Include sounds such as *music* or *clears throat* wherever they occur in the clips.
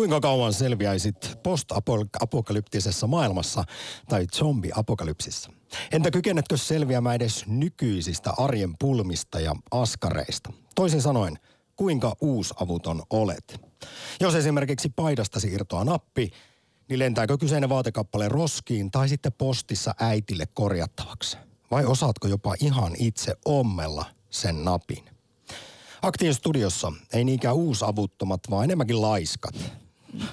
Kuinka kauan selviäisit post-apokalyptisessa maailmassa tai zombi-apokalypsissa? Entä kykenetkö selviämään edes nykyisistä arjen pulmista ja askareista? Toisin sanoen, kuinka uusavuton olet? Jos esimerkiksi paidastasi irtoaa nappi, niin lentääkö kyseinen vaatekappale roskiin tai sitten postissa äitille korjattavaksi? Vai osaatko jopa ihan itse ommella sen napin? Aktiin studiossa ei niinkään uusavuttomat, vaan enemmänkin laiskat.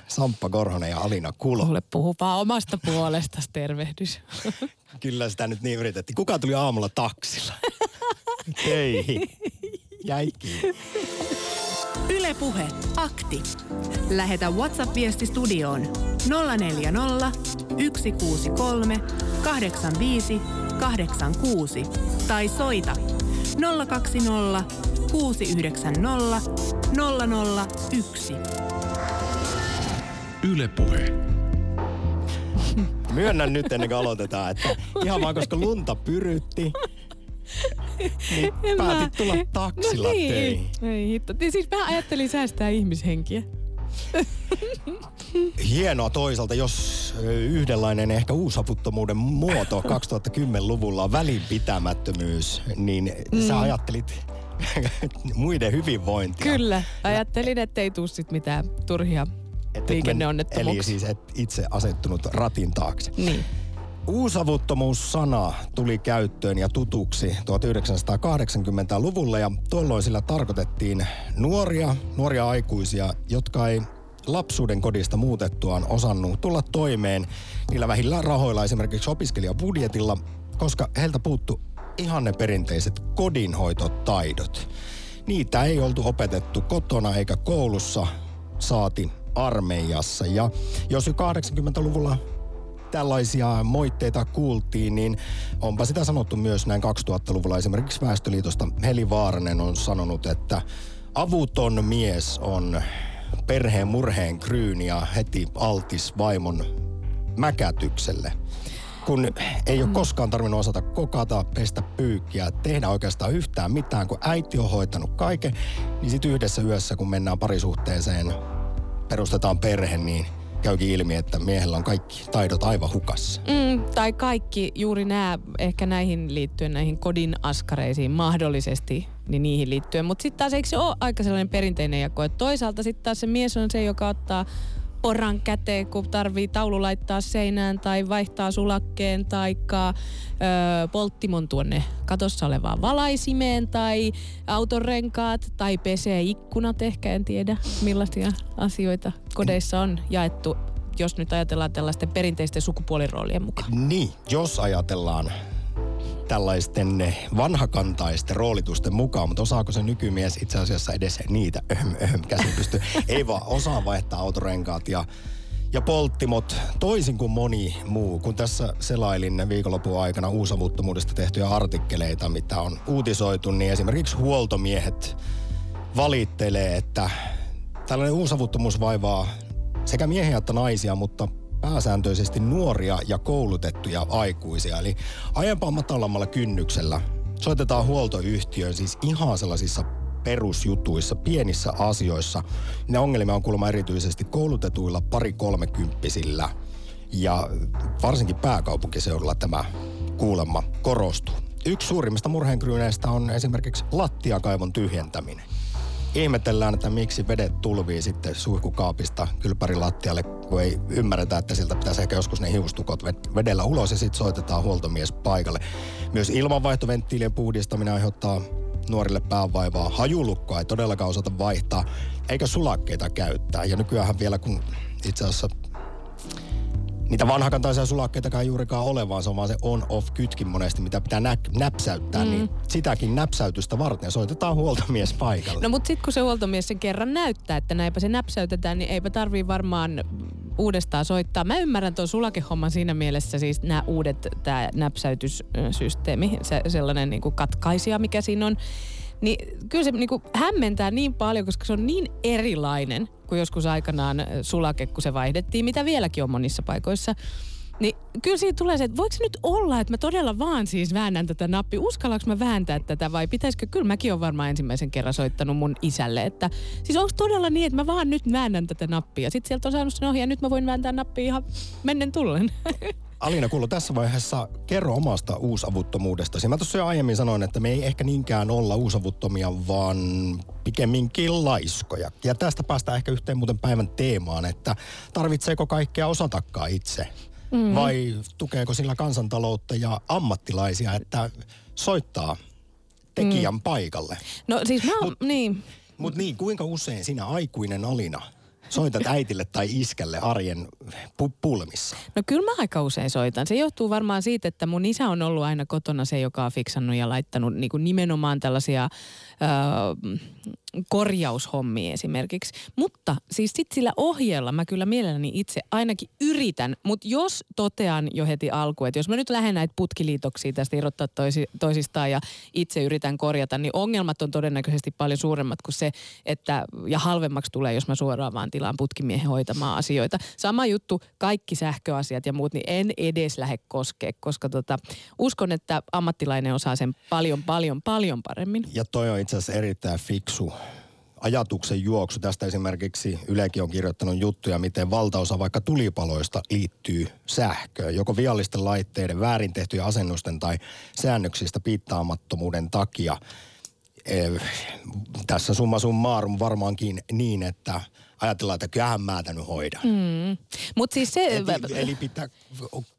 Samppa Korhonen ja Alina Kulo. Kuule, puhu vaan omasta puolesta, tervehdys. Kyllä sitä nyt niin yritettiin. Kuka tuli aamulla taksilla? *laughs* Ei. Jäikin. Ylepuhe akti. Lähetä WhatsApp-viesti studioon 040 163 85 86 tai soita 020 690 001. Ylepuhe. Myönnän nyt ennen kuin aloitetaan, että ihan vaan koska lunta pyrytti, niin En päätit mä- tulla taksilla no niin. töihin. Ei hitto. Niin siis mä ajattelin säästää ihmishenkiä. Hienoa toisaalta, jos yhdenlainen ehkä uusavuttomuuden muoto 2010-luvulla on välinpitämättömyys, niin sä ajattelit *laughs* muiden hyvinvointia. Kyllä. Ajattelin, että ei tuu sit mitään turhia Et et liikenneonnettomuuksia. Eli siis et itse asettunut ratin taakse. Niin. Uusavuttomuus-sana tuli käyttöön ja tutuksi 1980-luvulla ja tuolloin sillä tarkoitettiin nuoria, nuoria aikuisia, jotka ei lapsuuden kodista muutettuaan osannut tulla toimeen niillä vähillä rahoilla esimerkiksi opiskelijabudjetilla, koska heiltä puuttu ihan ne perinteiset kodinhoitotaidot. Niitä ei oltu opetettu kotona eikä koulussa, saati armeijassa. Ja jos jo 80-luvulla tällaisia moitteita kuultiin, niin onpa sitä sanottu myös näin 2000-luvulla. Esimerkiksi Väestöliitosta Heli Vaaranen on sanonut, että avuton mies on perheen murheen kryyni ja heti altis vaimon mäkätykselle. Kun ei ole koskaan tarvinnut osata kokata, pestä pyykkiä, tehdä oikeastaan yhtään mitään, kun äiti on hoitanut kaiken, niin sitten yhdessä yössä, kun mennään parisuhteeseen, perustetaan perhe, niin käykin ilmi, että miehellä on kaikki taidot aivan hukassa. Mm, tai kaikki juuri nämä, ehkä näihin liittyen, näihin kodin askareisiin mahdollisesti, niin niihin liittyen. Mutta sitten taas eikö se ole aika sellainen perinteinen jako, että toisaalta sitten taas se mies on se, joka ottaa poran käteen, kun tarvii taulu laittaa seinään tai vaihtaa sulakkeen tai polttimon tuonne katossa olevaan valaisimeen tai autonrenkaat tai pesee ikkunat ehkä, en tiedä millaisia asioita kodeissa on jaettu, jos nyt ajatellaan tällaisten perinteisten sukupuoliroolien mukaan. Niin, jos ajatellaan tällaisten vanhakantaisten roolitusten mukaan, mutta osaako se nykymies itse asiassa edes niitä käsin pysty. *laughs* Ei vaan osaa vaihtaa autorenkaat ja, ja polttimot toisin kuin moni muu. Kun tässä selailin viikonlopun aikana uusavuttomuudesta tehtyjä artikkeleita, mitä on uutisoitu, niin esimerkiksi huoltomiehet valittelee, että tällainen uusavuttomuus vaivaa sekä miehiä että naisia, mutta pääsääntöisesti nuoria ja koulutettuja aikuisia. Eli aiempaa matalammalla kynnyksellä soitetaan huoltoyhtiöön siis ihan sellaisissa perusjutuissa, pienissä asioissa. Ne ongelmia on kuulemma erityisesti koulutetuilla pari kolmekymppisillä. Ja varsinkin pääkaupunkiseudulla tämä kuulemma korostuu. Yksi suurimmista murheenkryyneistä on esimerkiksi lattiakaivon tyhjentäminen ihmetellään, että miksi vedet tulvii sitten suihkukaapista kylpärilattialle, kun ei ymmärretä, että siltä pitäisi ehkä joskus ne hiustukot ved- vedellä ulos ja sitten soitetaan huoltomies paikalle. Myös ilmanvaihtoventtiilien puhdistaminen aiheuttaa nuorille päävaivaa. Hajulukkoa ei todellakaan osata vaihtaa, eikä sulakkeita käyttää. Ja nykyään vielä, kun itse asiassa niitä vanhakantaisia sulakkeitakaan ei juurikaan ole, vaan se on vaan se on-off kytkin monesti, mitä pitää nä- näpsäyttää, mm. niin sitäkin näpsäytystä varten soitetaan huoltomies paikalle. No mutta sitten kun se huoltomies sen kerran näyttää, että näinpä se näpsäytetään, niin eipä tarvii varmaan uudestaan soittaa. Mä ymmärrän tuon sulakehomman siinä mielessä, siis nämä uudet, tämä näpsäytyssysteemi, se, sellainen niin kuin katkaisija, mikä siinä on. Niin kyllä se niin kuin hämmentää niin paljon, koska se on niin erilainen kuin joskus aikanaan sulake, kun se vaihdettiin, mitä vieläkin on monissa paikoissa. Niin kyllä siitä tulee se, että voiko se nyt olla, että mä todella vaan siis väännän tätä nappia. Uskallanko mä vääntää tätä vai pitäisikö? Kyllä mäkin olen varmaan ensimmäisen kerran soittanut mun isälle, että siis onko todella niin, että mä vaan nyt väännän tätä nappia. Sitten sieltä on saanut sen ohjaa ja nyt mä voin vääntää nappia ihan mennen tullen. *laughs* Alina Kullu, tässä vaiheessa kerro omasta uusavuttomuudestasi. Mä tuossa jo aiemmin sanoin, että me ei ehkä niinkään olla uusavuttomia, vaan pikemminkin laiskoja. Ja tästä päästään ehkä yhteen muuten päivän teemaan, että tarvitseeko kaikkea osatakaan itse? Mm. Vai tukeeko sillä kansantaloutta ja ammattilaisia, että soittaa tekijän mm. paikalle? No siis mä oon, niin. Mutta niin, kuinka usein sinä aikuinen Alina soitat äitille tai iskälle arjen pu- pulmissa? No kyllä mä aika usein soitan. Se johtuu varmaan siitä, että mun isä on ollut aina kotona se, joka on fiksannut ja laittanut niin kuin nimenomaan tällaisia öö, korjaushommia esimerkiksi. Mutta siis sit sillä ohjeella mä kyllä mielelläni itse ainakin yritän, mutta jos totean jo heti alkuun, että jos mä nyt lähden näitä putkiliitoksia tästä irrottaa toisi, toisistaan ja itse yritän korjata, niin ongelmat on todennäköisesti paljon suuremmat kuin se, että ja halvemmaksi tulee, jos mä suoraan vaan tilaan putkimiehen hoitamaan asioita. Sama juttu, kaikki sähköasiat ja muut, niin en edes lähde koskea, koska tota, uskon, että ammattilainen osaa sen paljon, paljon, paljon paremmin. Ja toi on itse asiassa erittäin fiksu ajatuksen juoksu. Tästä esimerkiksi Ylekin on kirjoittanut juttuja, miten valtaosa vaikka tulipaloista liittyy sähköön. Joko viallisten laitteiden, väärin tehtyjen asennusten tai säännöksistä piittaamattomuuden takia. Eh, tässä summa summarum varmaankin niin, että ajatellaan, että kyllähän mä tämän hoidan. Mm. Mut siis se... Eli, eli pitää,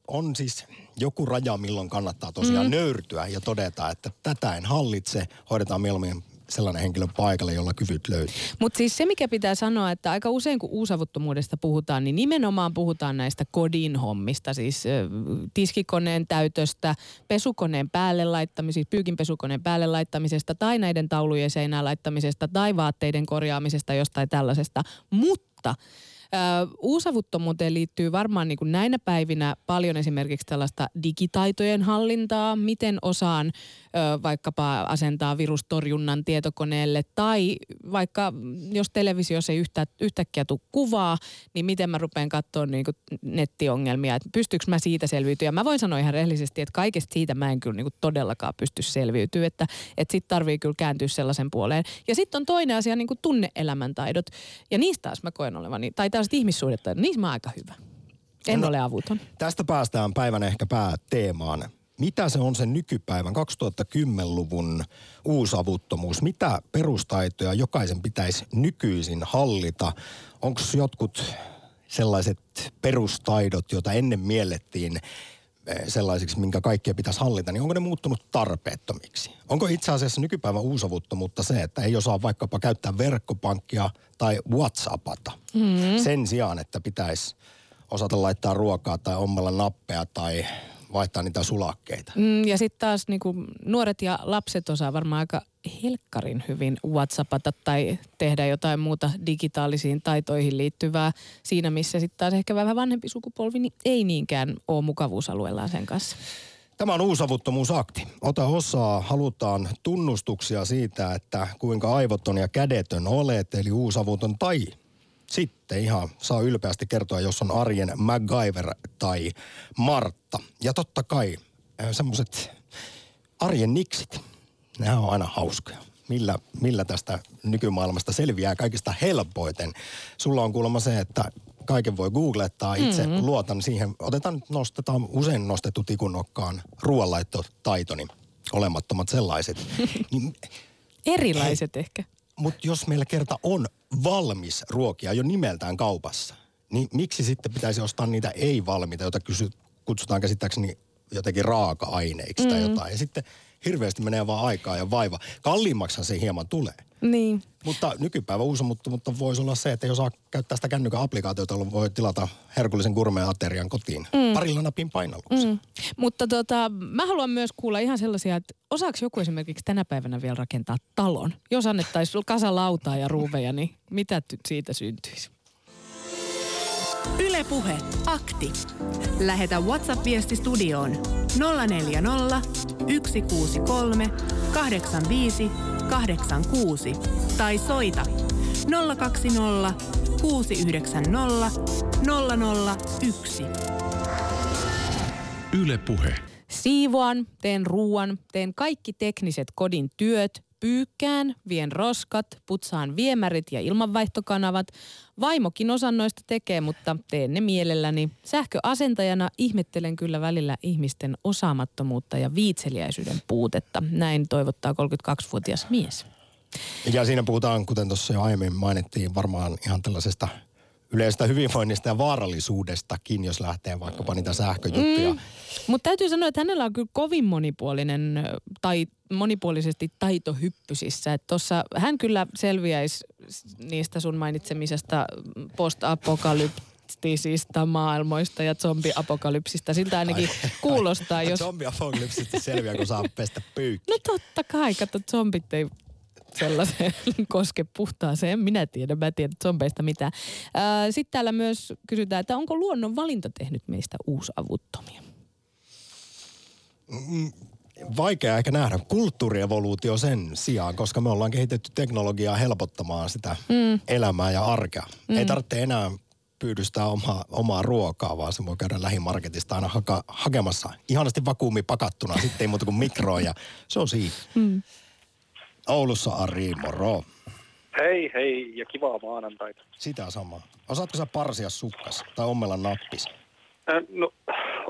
on siis joku raja, milloin kannattaa tosiaan mm. nöyrtyä ja todeta, että tätä en hallitse, hoidetaan mieluummin sellainen henkilö paikalle, jolla kyvyt löytyy. Mutta siis se, mikä pitää sanoa, että aika usein kun uusavuttomuudesta puhutaan, niin nimenomaan puhutaan näistä kodin hommista, siis tiskikoneen täytöstä, pesukoneen päälle laittamisesta, pyykinpesukoneen päälle laittamisesta tai näiden taulujen seinään laittamisesta tai vaatteiden korjaamisesta jostain tällaisesta. Mutta uusavuttomuuteen liittyy varmaan niin kuin näinä päivinä paljon esimerkiksi tällaista digitaitojen hallintaa, miten osaan ö, vaikkapa asentaa virustorjunnan tietokoneelle tai vaikka jos televisiossa ei yhtä, yhtäkkiä tule kuvaa, niin miten mä rupean katsoa niin kuin nettiongelmia, että pystyykö mä siitä selviytyä. Mä voin sanoa ihan rehellisesti, että kaikesta siitä mä en kyllä niin kuin todellakaan pysty selviytyä, että, että sit tarvii kyllä kääntyä sellaisen puoleen. Ja sitten on toinen asia niin kuin tunne-elämäntaidot ja niistä taas mä koen olevani, tai tällaiset ihmissuhdetta, niissä mä aika hyvä. En no, ole avuton. Tästä päästään päivän ehkä pääteemaan. Mitä se on se nykypäivän 2010-luvun uusavuttomuus? Mitä perustaitoja jokaisen pitäisi nykyisin hallita? Onko jotkut sellaiset perustaidot, joita ennen miellettiin sellaisiksi, minkä kaikkea pitäisi hallita, niin onko ne muuttunut tarpeettomiksi? Onko itse asiassa nykypäivän uusavuttomuutta se, että ei osaa vaikkapa käyttää verkkopankkia tai Whatsappata mm-hmm. sen sijaan, että pitäisi osata laittaa ruokaa tai ommella nappeja tai vaihtaa niitä sulakkeita. Mm, ja sitten taas niinku, nuoret ja lapset osaa varmaan aika helkkarin hyvin Whatsappata tai tehdä jotain muuta digitaalisiin taitoihin liittyvää siinä, missä sitten taas ehkä vähän vanhempi sukupolvi niin ei niinkään ole mukavuusalueellaan sen kanssa. Tämä on uusavuttomuusakti. Ota osaa, halutaan tunnustuksia siitä, että kuinka aivoton ja kädetön olet, eli uusavuton tai sitten ihan saa ylpeästi kertoa, jos on arjen MacGyver tai Martta. Ja totta kai semmoiset arjen niksit, nämä on aina hauskoja. Millä, millä tästä nykymaailmasta selviää kaikista helpoiten. Sulla on kuulemma se, että kaiken voi googlettaa. Itse mm-hmm. luotan siihen. Otetaan, nostetaan usein nostettu tikunnokkaan ruoanlaittotaitoni. Olemattomat sellaiset. *laughs* niin, Erilaiset hei, ehkä. Mutta jos meillä kerta on valmis ruokia jo nimeltään kaupassa, niin miksi sitten pitäisi ostaa niitä ei-valmiita, joita kysy, kutsutaan käsittääkseni jotenkin raaka-aineiksi mm. tai jotain. Ja sitten hirveästi menee vaan aikaa ja vaiva. Kalliimmaksihan se hieman tulee. Niin. Mutta nykypäivä uusi, mutta, mutta voisi olla se, että jos saa käyttää sitä kännykän applikaatiota, jolloin voi tilata herkullisen gourmet-aterian kotiin mm. parilla napin painalluksella. Mm. Mutta tota, mä haluan myös kuulla ihan sellaisia, että osaako joku esimerkiksi tänä päivänä vielä rakentaa talon? Jos annettaisiin kasa lautaa ja ruuveja, niin mitä siitä syntyisi? Ylepuhe akti. Lähetä WhatsApp-viesti studioon 040 163 85 86 tai soita 020 690 001. Yle Puhe. Siivoan, teen ruuan, teen kaikki tekniset kodin työt, pyykkään, vien roskat, putsaan viemärit ja ilmanvaihtokanavat. Vaimokin osan noista tekee, mutta teen ne mielelläni. Sähköasentajana ihmettelen kyllä välillä ihmisten osaamattomuutta ja viitseliäisyyden puutetta. Näin toivottaa 32-vuotias mies. Ja siinä puhutaan, kuten tuossa jo aiemmin mainittiin, varmaan ihan tällaisesta yleistä hyvinvoinnista ja vaarallisuudestakin, jos lähtee vaikkapa niitä sähköjuttuja. Mm. Mutta täytyy sanoa, että hänellä on kyllä kovin monipuolinen tai monipuolisesti taitohyppysissä. Että tossa, hän kyllä selviäisi niistä sun mainitsemisesta post-apokalyptisista maailmoista ja zombiapokalypsista. Siltä ainakin Ai, kuulostaa. Jos... Zombiapokalypsista selviää, kun saa pestä pyykkiä. No totta kai, kato zombit ei sellaiseen *laughs* koske puhtaaseen. Minä tiedän, mä tiedän zombeista mitään. Sitten täällä myös kysytään, että onko luonnon valinta tehnyt meistä uusavuttomia? Mm, vaikea ehkä nähdä kulttuurievoluutio sen sijaan, koska me ollaan kehitetty teknologiaa helpottamaan sitä mm. elämää ja arkea. Mm. Ei tarvitse enää pyydystää omaa, omaa ruokaa, vaan se voi käydä lähimarketista aina haka, hakemassa. Ihanasti vakuumi pakattuna, *laughs* sitten ei muuta kuin mikroon ja se on siinä. Mm. Oulussa Ari, moro. Hei, hei ja kivaa maanantaita. Sitä samaa. Osaatko sä parsia sukkas tai ommella nappis? Äh, no,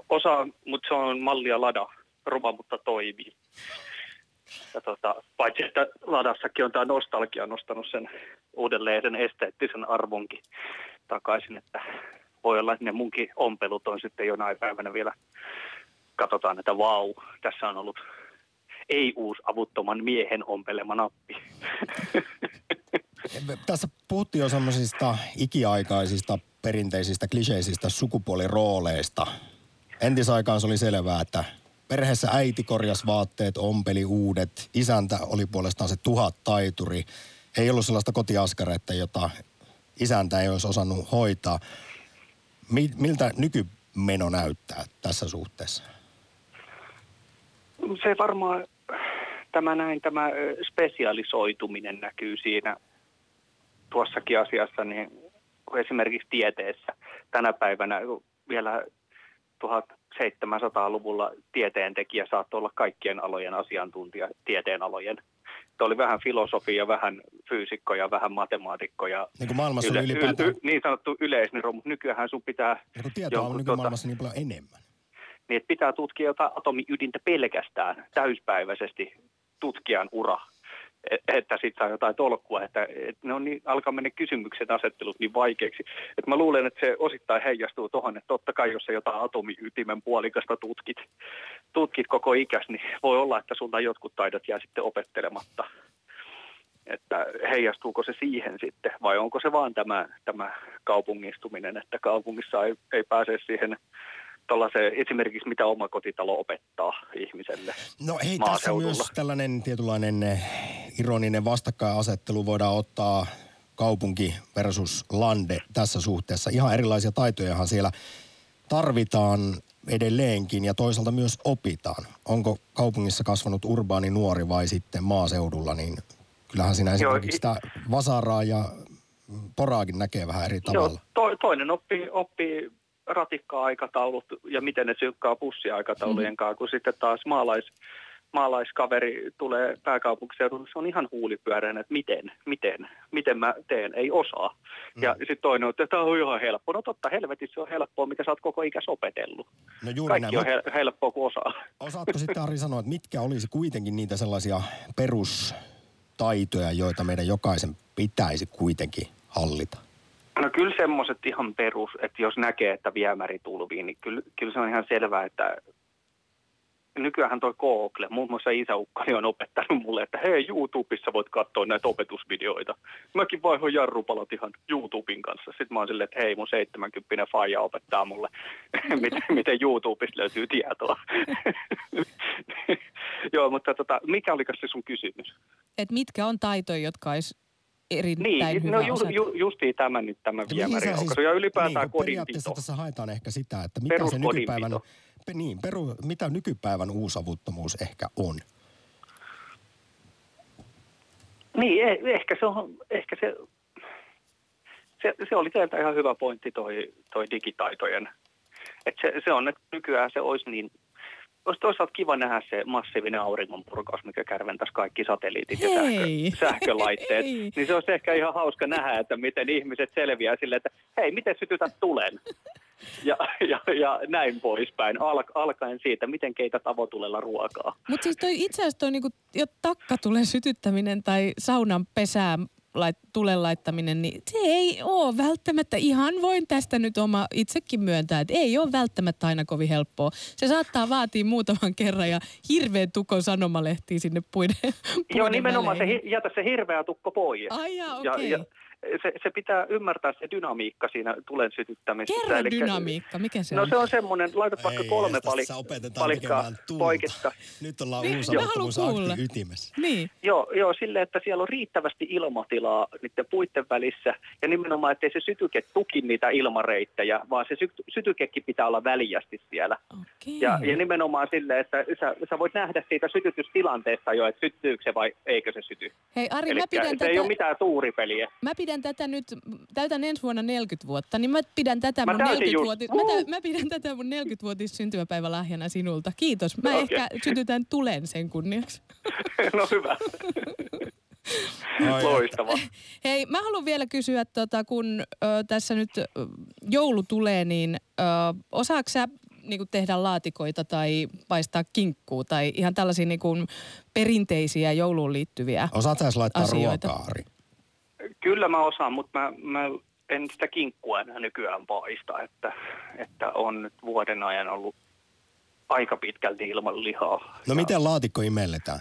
osaan, mutta se on mallia lada. Ruma, mutta toimii. Ja tota, paitsi että ladassakin on tämä nostalgia nostanut sen uudelleen sen esteettisen arvonkin takaisin, että voi olla, että ne munkin ompelut on sitten jonain päivänä vielä, katsotaan, että vau, tässä on ollut ei-uusavuttoman miehen ompelema nappi. *laughs* Tässä puhuttiin jo semmoisista ikiaikaisista, perinteisistä, kliseisistä sukupuolirooleista. Entisaikaan se oli selvää, että perheessä äiti korjas vaatteet, ompeli uudet. Isäntä oli puolestaan se tuhat taituri. Ei ollut sellaista kotiaskaretta, jota isäntä ei olisi osannut hoitaa. Miltä nykymeno näyttää tässä suhteessa? Se varmaan tämä näin, tämä spesialisoituminen näkyy siinä tuossakin asiassa, niin esimerkiksi tieteessä tänä päivänä vielä 1700-luvulla tieteentekijä saattoi olla kaikkien alojen asiantuntija, tieteen alojen. Tämä oli vähän filosofia, vähän fyysikko ja vähän matemaatikko. Ja niin kuin maailmassa yle, ylipäätään... y, niin sanottu yleisniro, mutta nykyään sun pitää... Ja kun tietoa on nykymaailmassa tota, niin paljon enemmän. Niin, että pitää tutkia jotain atomiydintä pelkästään täyspäiväisesti tutkijan ura, e-, että sitten saa jotain tolkkua, että, että ne on niin, alkaa mennä kysymyksen asettelut niin vaikeiksi. Että mä luulen, että se osittain heijastuu tuohon, että totta kai jos sä jotain atomiytimen puolikasta tutkit, tutkit koko ikäs, niin voi olla, että sulta jotkut taidot jää sitten opettelematta. Että heijastuuko se siihen sitten vai onko se vaan tämä, tämä kaupungistuminen, että kaupungissa ei, ei pääse siihen esimerkiksi mitä oma kotitalo opettaa ihmiselle No ei tässä myös tällainen tietynlainen eh, ironinen vastakkainasettelu voidaan ottaa kaupunki versus lande tässä suhteessa. Ihan erilaisia taitojahan siellä tarvitaan edelleenkin ja toisaalta myös opitaan. Onko kaupungissa kasvanut urbaani nuori vai sitten maaseudulla, niin kyllähän siinä esimerkiksi sitä vasaraa ja poraakin näkee vähän eri tavalla. Joo, to, toinen oppii, oppii ratikka-aikataulut ja miten ne synkkaa bussiaikataulujen kanssa, kun sitten taas maalais, maalaiskaveri tulee pääkaupunkiseudulle, se on ihan huulipyöreänä, että miten, miten, miten mä teen, ei osaa. Mm. Ja sitten toinen on, että tämä on ihan helppo. No totta, helvetissä on helppoa, mitä sä oot koko ikäs opetellut. No juuri Kaikki näin. on hel- helppoa kuin osaa. Osaatko *laughs* sitten Ari sanoa, että mitkä olisi kuitenkin niitä sellaisia perustaitoja, joita meidän jokaisen pitäisi kuitenkin hallita? No kyllä semmoiset ihan perus, että jos näkee, että viemäri tulvii, niin kyllä, kyllä se on ihan selvää, että nykyään toi Google, muun muassa isäukkani on opettanut mulle, että hei, YouTubessa voit katsoa näitä opetusvideoita. Mäkin vaihoin jarrupalat ihan YouTuben kanssa. Sitten mä oon silleen, että hei, mun 70 faija opettaa mulle, *laughs* miten, miten YouTubesta löytyy tietoa. *laughs* Joo, mutta tota, mikä oli se sun kysymys? Et mitkä on taitoja, jotka olisi erittäin niin, hyvä no ju, ju, justiin tämä nyt tämä viemäri siis, ja ylipäätään niin, Periaatteessa tässä haetaan ehkä sitä, että mitä se nykypäivän, niin, peru, mitä nykypäivän uusavuttomuus ehkä on. Niin, eh, ehkä se on, ehkä se, se, se oli teiltä ihan hyvä pointti toi, toi digitaitojen. Et se, se on, että nykyään se olisi niin olisi toisaalta kiva nähdä se massiivinen auringonpurkaus, mikä kärventäisi kaikki satelliitit ja sähkö, sähkölaitteet. Hei. Niin se olisi ehkä ihan hauska nähdä, että miten ihmiset selviää silleen, että hei, miten sytytät tulen? Ja, ja, ja näin poispäin, Al, alkaen siitä, miten keität avotulella ruokaa. Mutta siis toi, itse asiassa toi niinku, jo takka tulee sytyttäminen tai saunan pesää lait, tulen laittaminen, niin se ei ole välttämättä, ihan voin tästä nyt oma itsekin myöntää, että ei ole välttämättä aina kovin helppoa. Se saattaa vaatia muutaman kerran ja hirveän tukon sanomalehtiä sinne puiden, puiden Joo, nimenomaan se, väleihin. hi- jätä se hirveä tukko pois. Ai jaa, ja, okei. ja se, se pitää ymmärtää se dynamiikka siinä tulen sytyttämisessä. Kerro Elikkä- dynamiikka, mikä se No on? se on semmoinen, laitat vaikka Ei, kolme opetetaan palikkaa poiketta. Nyt ollaan Niin, mä kuulla. ytimessä. Niin. Joo, joo, silleen, että siellä on riittävästi ilmatilaa niiden puitten välissä ja nimenomaan, ettei se sytyke tuki niitä ilmareittejä, vaan se sy- sytykekin pitää olla väljästi siellä. Okei. Ja, ja nimenomaan silleen, että sä, sä voit nähdä siitä sytytystilanteesta jo, että syttyykö se vai eikö se syty. Hei Ari, mä Elikkä pidän, se tätä, ei ole mitään tuuripeliä. mä pidän tätä nyt, täytän ensi vuonna 40 vuotta, niin mä pidän tätä Mä mun täytin 40 just. vuotis, mä, tä, mä pidän tätä mun 40-vuotis syntymäpäivälahjana sinulta. Kiitos. Mä Okei. ehkä sytytän tulen sen kunniaksi. *laughs* no hyvä. Ai, Loistava. *laughs* Hei, mä haluan vielä kysyä, tota, kun ö, tässä nyt ö, joulu tulee, niin ö, osaako sä niin tehdä laatikoita tai paistaa kinkkuu tai ihan tällaisia niin kuin perinteisiä jouluun liittyviä? Osaat laittaa Asioita. ruokaa, Ari? Kyllä mä osaan, mutta mä, mä en sitä kinkkua enää nykyään paista, että, että on nyt vuoden ajan ollut aika pitkälti ilman lihaa. No Ja miten laatikko imelletään?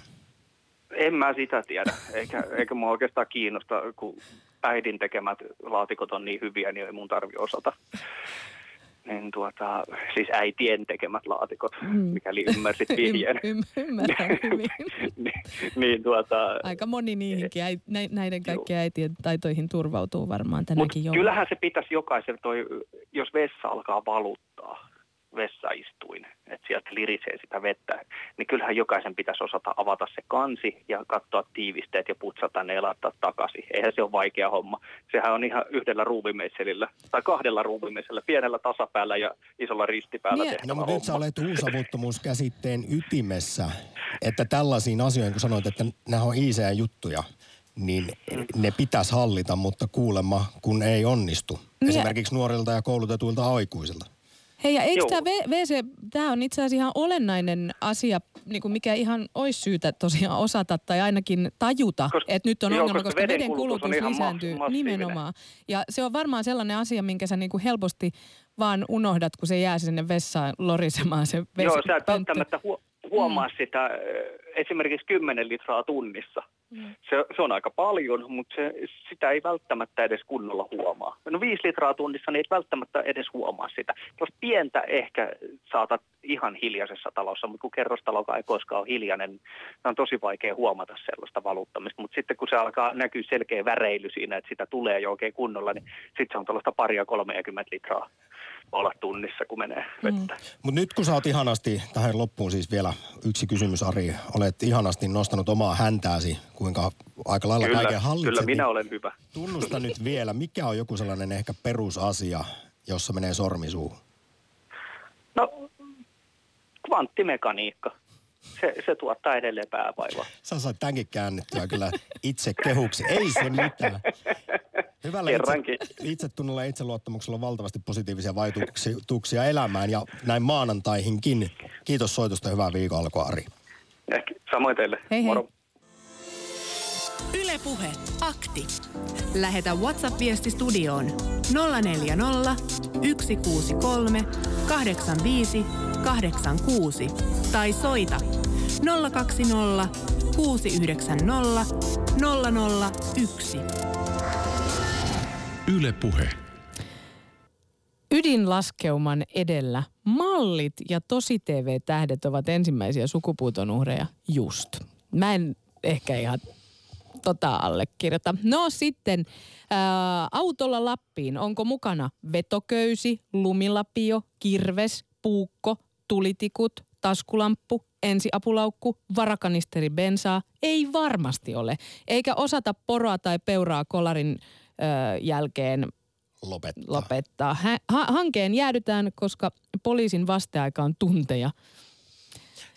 En mä sitä tiedä, eikä, eikä mua oikeastaan kiinnosta, kun äidin tekemät laatikot on niin hyviä, niin ei mun tarvi osata. Niin tuota, siis äitien tekemät laatikot, mikäli ymmärsit *laughs* vihjeen. Ym, ym, ymmärrän *laughs* hyvin. niin, niin tuota, Aika moni niihinkin, äi, nä- näiden kaikkien äitien taitoihin turvautuu varmaan tänäkin jouluna. kyllähän se pitäisi jokaisen, toi, jos vessa alkaa valuttaa, vessaistuin, että sieltä lirisee sitä vettä, niin kyllähän jokaisen pitäisi osata avata se kansi ja katsoa tiivisteet ja putsata ne ja laittaa takaisin. Eihän se ole vaikea homma. Sehän on ihan yhdellä ruuvimeisselillä tai kahdella ruuvimeisellä, pienellä tasapäällä ja isolla ristipäällä Niin, tehtävä No mutta nyt sä olet uusavuttomuuskäsitteen ytimessä, että tällaisiin asioihin, kun sanoit, että nämä on iisejä juttuja, niin ne pitäisi hallita, mutta kuulemma, kun ei onnistu. Niin. Esimerkiksi nuorilta ja koulutetuilta aikuisilta. Hei, ja eikö tämä WC, tämä on itse asiassa ihan olennainen asia, niin kuin mikä ihan olisi syytä tosiaan osata tai ainakin tajuta, Koska- että nyt on joo, ongelma, koska koska veden kulutus kulutus on lisääntyy mas- nimenomaan. Ja se on varmaan sellainen asia, minkä sä niin kuin helposti vaan unohdat, kun se jää sinne vessaan lorisemaan se vesi. Joo, sä et välttämättä huo- huomaa mm. sitä esimerkiksi 10 litraa tunnissa. Mm. Se, se on aika paljon, mutta se, sitä ei välttämättä edes kunnolla huomaa. No 5 litraa tunnissa, niin et välttämättä edes huomaa sitä. Tuosta pientä ehkä saatat ihan hiljaisessa talossa, mutta kun kerrostalokaan ei koskaan ole hiljainen, niin on tosi vaikea huomata sellaista valuttamista. Mutta sitten kun se alkaa näkyä selkeä väreily siinä, että sitä tulee jo oikein kunnolla, niin sitten se on tuollaista paria 30 litraa olla tunnissa, kun menee vettä. Mm. Mutta nyt kun sä oot ihanasti, tähän loppuun siis vielä yksi kysymys Ari, olet ihanasti nostanut omaa häntääsi, kuinka aika lailla kaiken Kyllä, hallitset. kyllä minä niin olen hyvä. Tunnusta nyt vielä, mikä on joku sellainen ehkä perusasia, jossa menee sormi suuhun? No, kvanttimekaniikka. Se, se tuottaa edelleen päävaivaa. Sä saat tämänkin käännettyä kyllä itse kehuksi. Ei se mitään. Hyvällä Kerrankin. itse, itsetunnolla ja itseluottamuksella on valtavasti positiivisia vaikutuksia elämään ja näin maanantaihinkin. Kiitos soitosta, hyvää viikon alkua Ari. Ehkä samoin teille. Hei, hei. Moro. Ylepuhe akti. Lähetä WhatsApp-viesti studioon 040 163 85 86 tai soita 020 690 001. Yle Puhe. Ydinlaskeuman edellä mallit ja tosi TV-tähdet ovat ensimmäisiä sukupuuton uhreja just. Mä en ehkä ihan tota allekirjoita. No sitten ää, autolla Lappiin. Onko mukana vetoköysi, lumilapio, kirves, puukko, tulitikut, taskulamppu, ensiapulaukku, varakanisteri bensaa? Ei varmasti ole. Eikä osata poroa tai peuraa kolarin ää, jälkeen Lopettaa. lopettaa. Hä- ha- hankeen jäädytään, koska poliisin vasteaika on tunteja.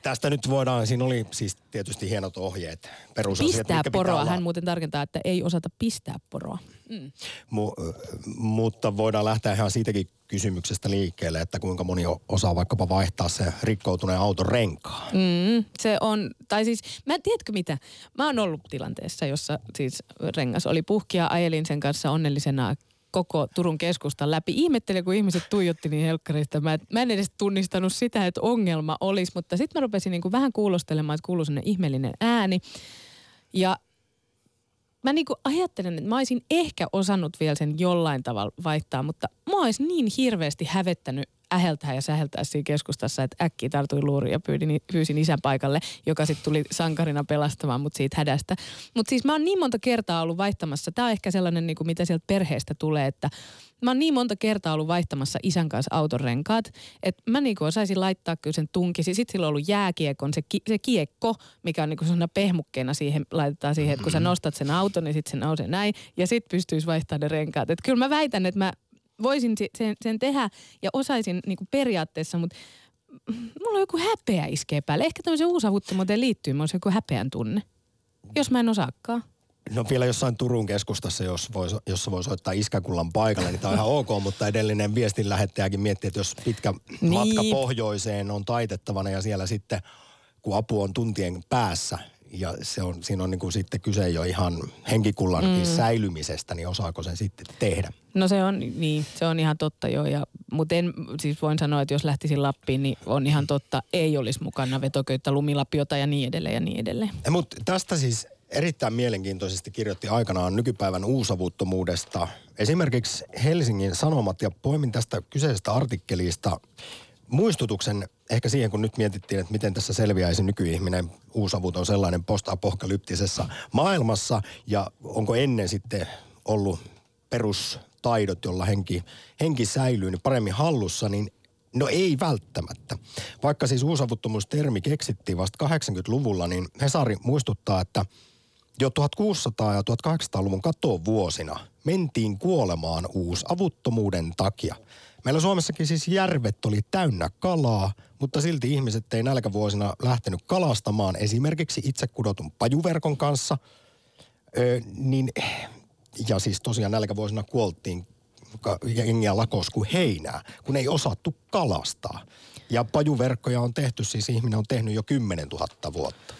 Tästä nyt voidaan, siinä oli siis tietysti hienot ohjeet, perusasiat, Pistää poroa. olla. Hän muuten tarkentaa, että ei osata pistää poroa. Mm. Mu- mutta voidaan lähteä ihan siitäkin kysymyksestä liikkeelle, että kuinka moni osaa vaikkapa vaihtaa se rikkoutuneen auton renkaan. Mm, se on, tai siis, mä tiedätkö mitä? Mä oon ollut tilanteessa, jossa siis rengas oli puhki ja ajelin sen kanssa onnellisena koko Turun keskustan läpi. Ihmettelin, kun ihmiset tuijotti niin helkkarista. Mä, mä en edes tunnistanut sitä, että ongelma olisi, mutta sitten mä rupesin niin kuin vähän kuulostelemaan, että kuuluu sellainen ihmeellinen ääni. Ja mä niinku ajattelen, että mä olisin ehkä osannut vielä sen jollain tavalla vaihtaa, mutta mä olisin niin hirveästi hävettänyt äheltää ja säheltää siinä keskustassa, että äkkiä tartuin luuriin ja pyydin, pyysin isän paikalle, joka sitten tuli sankarina pelastamaan mut siitä hädästä. Mutta siis mä oon niin monta kertaa ollut vaihtamassa, tämä on ehkä sellainen, niinku, mitä sieltä perheestä tulee, että mä oon niin monta kertaa ollut vaihtamassa isän kanssa auton renkaat, että mä niinku osaisin laittaa kyllä sen tunkisi. Sitten sillä on ollut jääkiekon, se, ki, se kiekko, mikä on niinku sellaisena pehmukkeena siihen, laitetaan siihen, että kun sä nostat sen auton, niin sitten se nousee näin. Ja sitten pystyisi vaihtamaan ne renkaat. Että kyllä mä väitän, että mä voisin si- sen, sen tehdä ja osaisin niinku periaatteessa, mutta mulla on joku häpeä iskee päälle. Ehkä tämmöisen uusavuttomuuteen liittyy, mulla on joku häpeän tunne. Jos mä en osaakaan. No vielä jossain Turun keskustassa, jos voi, jos voi soittaa iskäkullan paikalle, niin tämä on ihan ok, mutta edellinen viestin lähettäjäkin miettii, että jos pitkä Niin. matka pohjoiseen on taitettavana ja siellä sitten, kun apu on tuntien päässä, ja se on, siinä on niin kuin sitten kyse jo ihan henkikullankin mm. säilymisestä, niin osaako sen sitten tehdä? No se on, niin, se on ihan totta joo. Ja, mutta en, siis voin sanoa, että jos lähtisin Lappiin, niin on ihan totta, ei olisi mukana vetoköyttä, lumilapiota ja niin edelleen ja niin edelleen. Mutta tästä siis erittäin mielenkiintoisesti kirjoitti aikanaan nykypäivän uusavuttomuudesta. Esimerkiksi Helsingin Sanomat ja poimin tästä kyseisestä artikkelista muistutuksen ehkä siihen, kun nyt mietittiin, että miten tässä selviäisi nykyihminen uusavuton sellainen postapokalyptisessa maailmassa ja onko ennen sitten ollut perustaidot, jolla henki, henki säilyy niin paremmin hallussa, niin No ei välttämättä. Vaikka siis uusavuttomuustermi keksittiin vasta 80-luvulla, niin Hesari muistuttaa, että jo 1600- ja 1800-luvun katovuosina mentiin kuolemaan uusavuttomuuden takia. Meillä Suomessakin siis järvet oli täynnä kalaa, mutta silti ihmiset ei nälkävuosina lähtenyt kalastamaan esimerkiksi itse kudotun pajuverkon kanssa. Ö, niin, ja siis tosiaan nälkävuosina kuoltiin jengiä lakos kuin heinää, kun ei osattu kalastaa. Ja pajuverkkoja on tehty, siis ihminen on tehnyt jo 10 000 vuotta.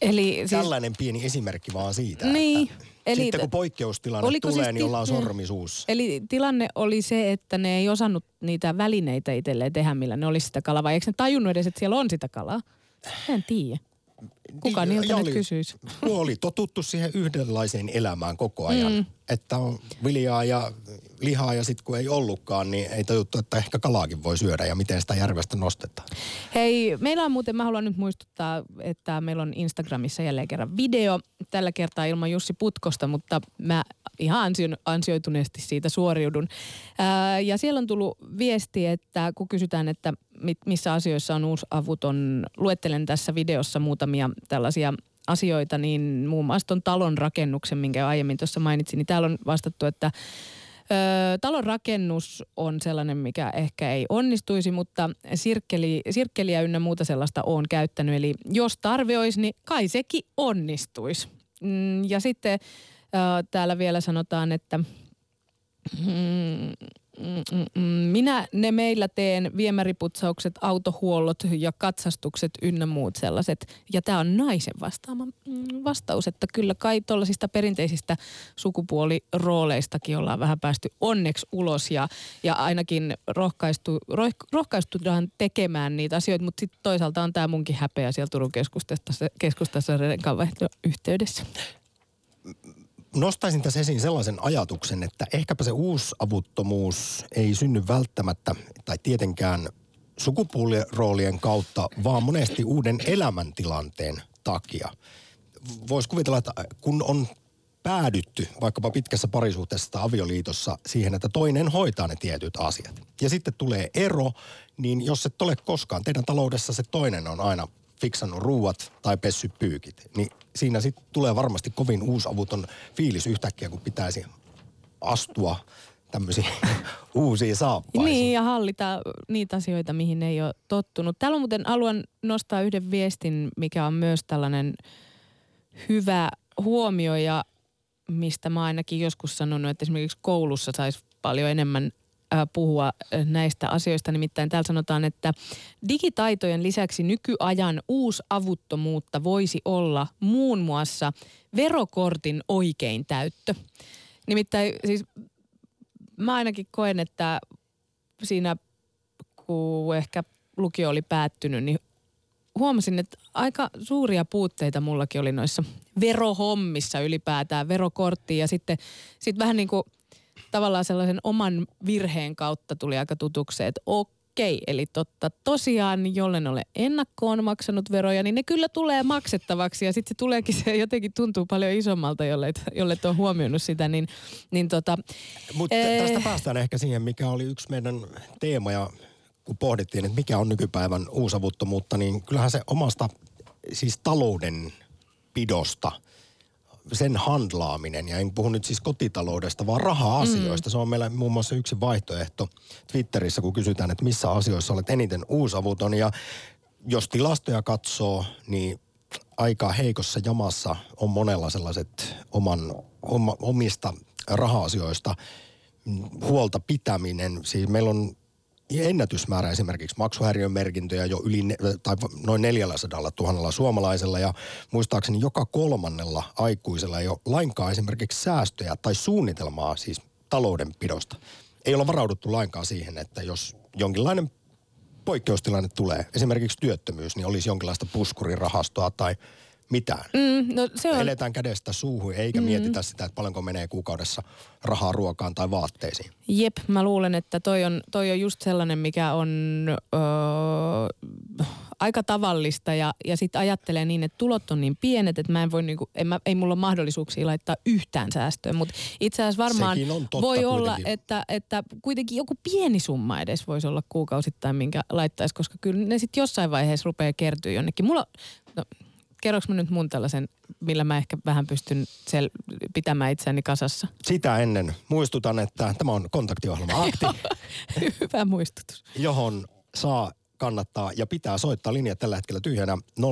Eli siis, Tällainen pieni esimerkki vaan siitä, Niin, että eli sitten kun poikkeustilanne oliko tulee, siis niin ollaan niin. sormi suussa. Eli tilanne oli se, että ne ei osannut niitä välineitä itselleen tehdä, millä ne olisi sitä kalaa, vai eikö ne tajunnut edes, että siellä on sitä kalaa? En tiedä. Kuka Niin, niiltä ja nyt oli- kysyisi? Kun oli totuttu siihen yhdenlaiseen elämään koko ajan. Mm. Että on viljaa ja lihaa ja sitten kun ei ollutkaan, niin ei tajuttu, että ehkä kalaakin voi syödä ja miten sitä järvestä nostetaan. Hei, meillä on muuten, mä haluan nyt muistuttaa, että meillä on Instagramissa jälleen kerran video. Tällä kertaa ilman Jussi Putkosta, mutta mä ihan ansio, ansioituneesti siitä suoriudun. Ää, ja siellä on tullut viesti, että kun kysytään, että mit, missä asioissa on uusi avuton, luettelen tässä videossa muutamia tällaisia asioita, niin muun muassa ton talon rakennuksen, minkä aiemmin tuossa mainitsin, niin täällä on vastattu, että Öö, talon rakennus on sellainen, mikä ehkä ei onnistuisi, mutta sirkkeli, sirkkeliä ynnä muuta sellaista on käyttänyt. Eli jos tarve olisi, niin kai sekin onnistuisi. Mm, ja sitten öö, täällä vielä sanotaan, että mm, minä ne meillä teen viemäriputsaukset, autohuollot ja katsastukset ynnä muut sellaiset. Ja tämä on naisen vastaama mm, vastaus, että kyllä kai tuollaisista perinteisistä sukupuolirooleistakin ollaan vähän päästy onneksi ulos ja, ja ainakin rohkaistu, roh, rohkaistutaan tekemään niitä asioita, mutta sitten toisaalta on tämä munkin häpeä siellä Turun keskustassa, keskustassa yhteydessä. Nostaisin tässä esiin sellaisen ajatuksen, että ehkäpä se uusavuttomuus ei synny välttämättä tai tietenkään sukupuoliroolien kautta, vaan monesti uuden elämäntilanteen takia. Voisi kuvitella, että kun on päädytty vaikkapa pitkässä parisuhteessa tai avioliitossa siihen, että toinen hoitaa ne tietyt asiat. Ja sitten tulee ero, niin jos et ole koskaan, teidän taloudessa se toinen on aina fiksannut ruuat tai pessy pyykit, niin siinä sitten tulee varmasti kovin uusavuton fiilis yhtäkkiä, kun pitäisi astua tämmöisiin *laughs* uusiin saappaisiin. Niin, ja hallita niitä asioita, mihin ei ole tottunut. Täällä on muuten, haluan nostaa yhden viestin, mikä on myös tällainen hyvä huomio ja mistä mä ainakin joskus sanonut, että esimerkiksi koulussa saisi paljon enemmän puhua näistä asioista. Nimittäin täällä sanotaan, että digitaitojen lisäksi nykyajan uusavuttomuutta voisi olla muun muassa verokortin oikein täyttö. Nimittäin siis mä ainakin koen, että siinä kun ehkä lukio oli päättynyt, niin huomasin, että aika suuria puutteita mullakin oli noissa verohommissa ylipäätään, verokorttiin ja sitten sit vähän niin kuin tavallaan sellaisen oman virheen kautta tuli aika tutuksi, että okei, eli totta tosiaan, jollen ole ennakkoon maksanut veroja, niin ne kyllä tulee maksettavaksi ja sitten se tuleekin, se jotenkin tuntuu paljon isommalta, jolle, jolle et ole huomioinut sitä, niin, niin tota. Mutta ee... tästä päästään ehkä siihen, mikä oli yksi meidän teema ja kun pohdittiin, että mikä on nykypäivän uusavuttomuutta, niin kyllähän se omasta siis talouden pidosta – sen handlaaminen, ja en puhu nyt siis kotitaloudesta, vaan raha-asioista. Mm. Se on meillä muun muassa yksi vaihtoehto Twitterissä, kun kysytään, että missä asioissa olet eniten uusavuton. Ja jos tilastoja katsoo, niin aika heikossa jamassa on monella sellaiset oman, oma, omista raha-asioista huolta pitäminen. Siis meillä on ennätysmäärä esimerkiksi maksuhäiriömerkintöjä jo yli ne, tai noin 400 000 suomalaisella ja muistaakseni joka kolmannella aikuisella ei ole lainkaan esimerkiksi säästöjä tai suunnitelmaa siis taloudenpidosta. Ei olla varauduttu lainkaan siihen, että jos jonkinlainen poikkeustilanne tulee, esimerkiksi työttömyys, niin olisi jonkinlaista puskurirahastoa tai – mitään. Mm, no se on... Eletään kädestä suuhun eikä mm. mietitä sitä, että paljonko menee kuukaudessa rahaa ruokaan tai vaatteisiin. Jep, mä luulen, että toi on, toi on just sellainen, mikä on öö, aika tavallista ja, ja sitten ajattelee niin, että tulot on niin pienet, että mä en voi niinku, en mä, ei mulla ole mahdollisuuksia laittaa yhtään säästöön. Mutta itse asiassa varmaan voi olla, että, että kuitenkin joku pieni summa edes voisi olla kuukausittain, minkä laittaisi, koska kyllä ne sitten jossain vaiheessa rupeaa kertyä jonnekin. Mulla, no, kerroks mä nyt mun tällaisen, millä mä ehkä vähän pystyn sel- pitämään itseäni kasassa? Sitä ennen muistutan, että tämä on kontaktiohjelma *laughs* Akti. Hyvä muistutus. Johon saa kannattaa ja pitää soittaa linja tällä hetkellä tyhjänä 020690001.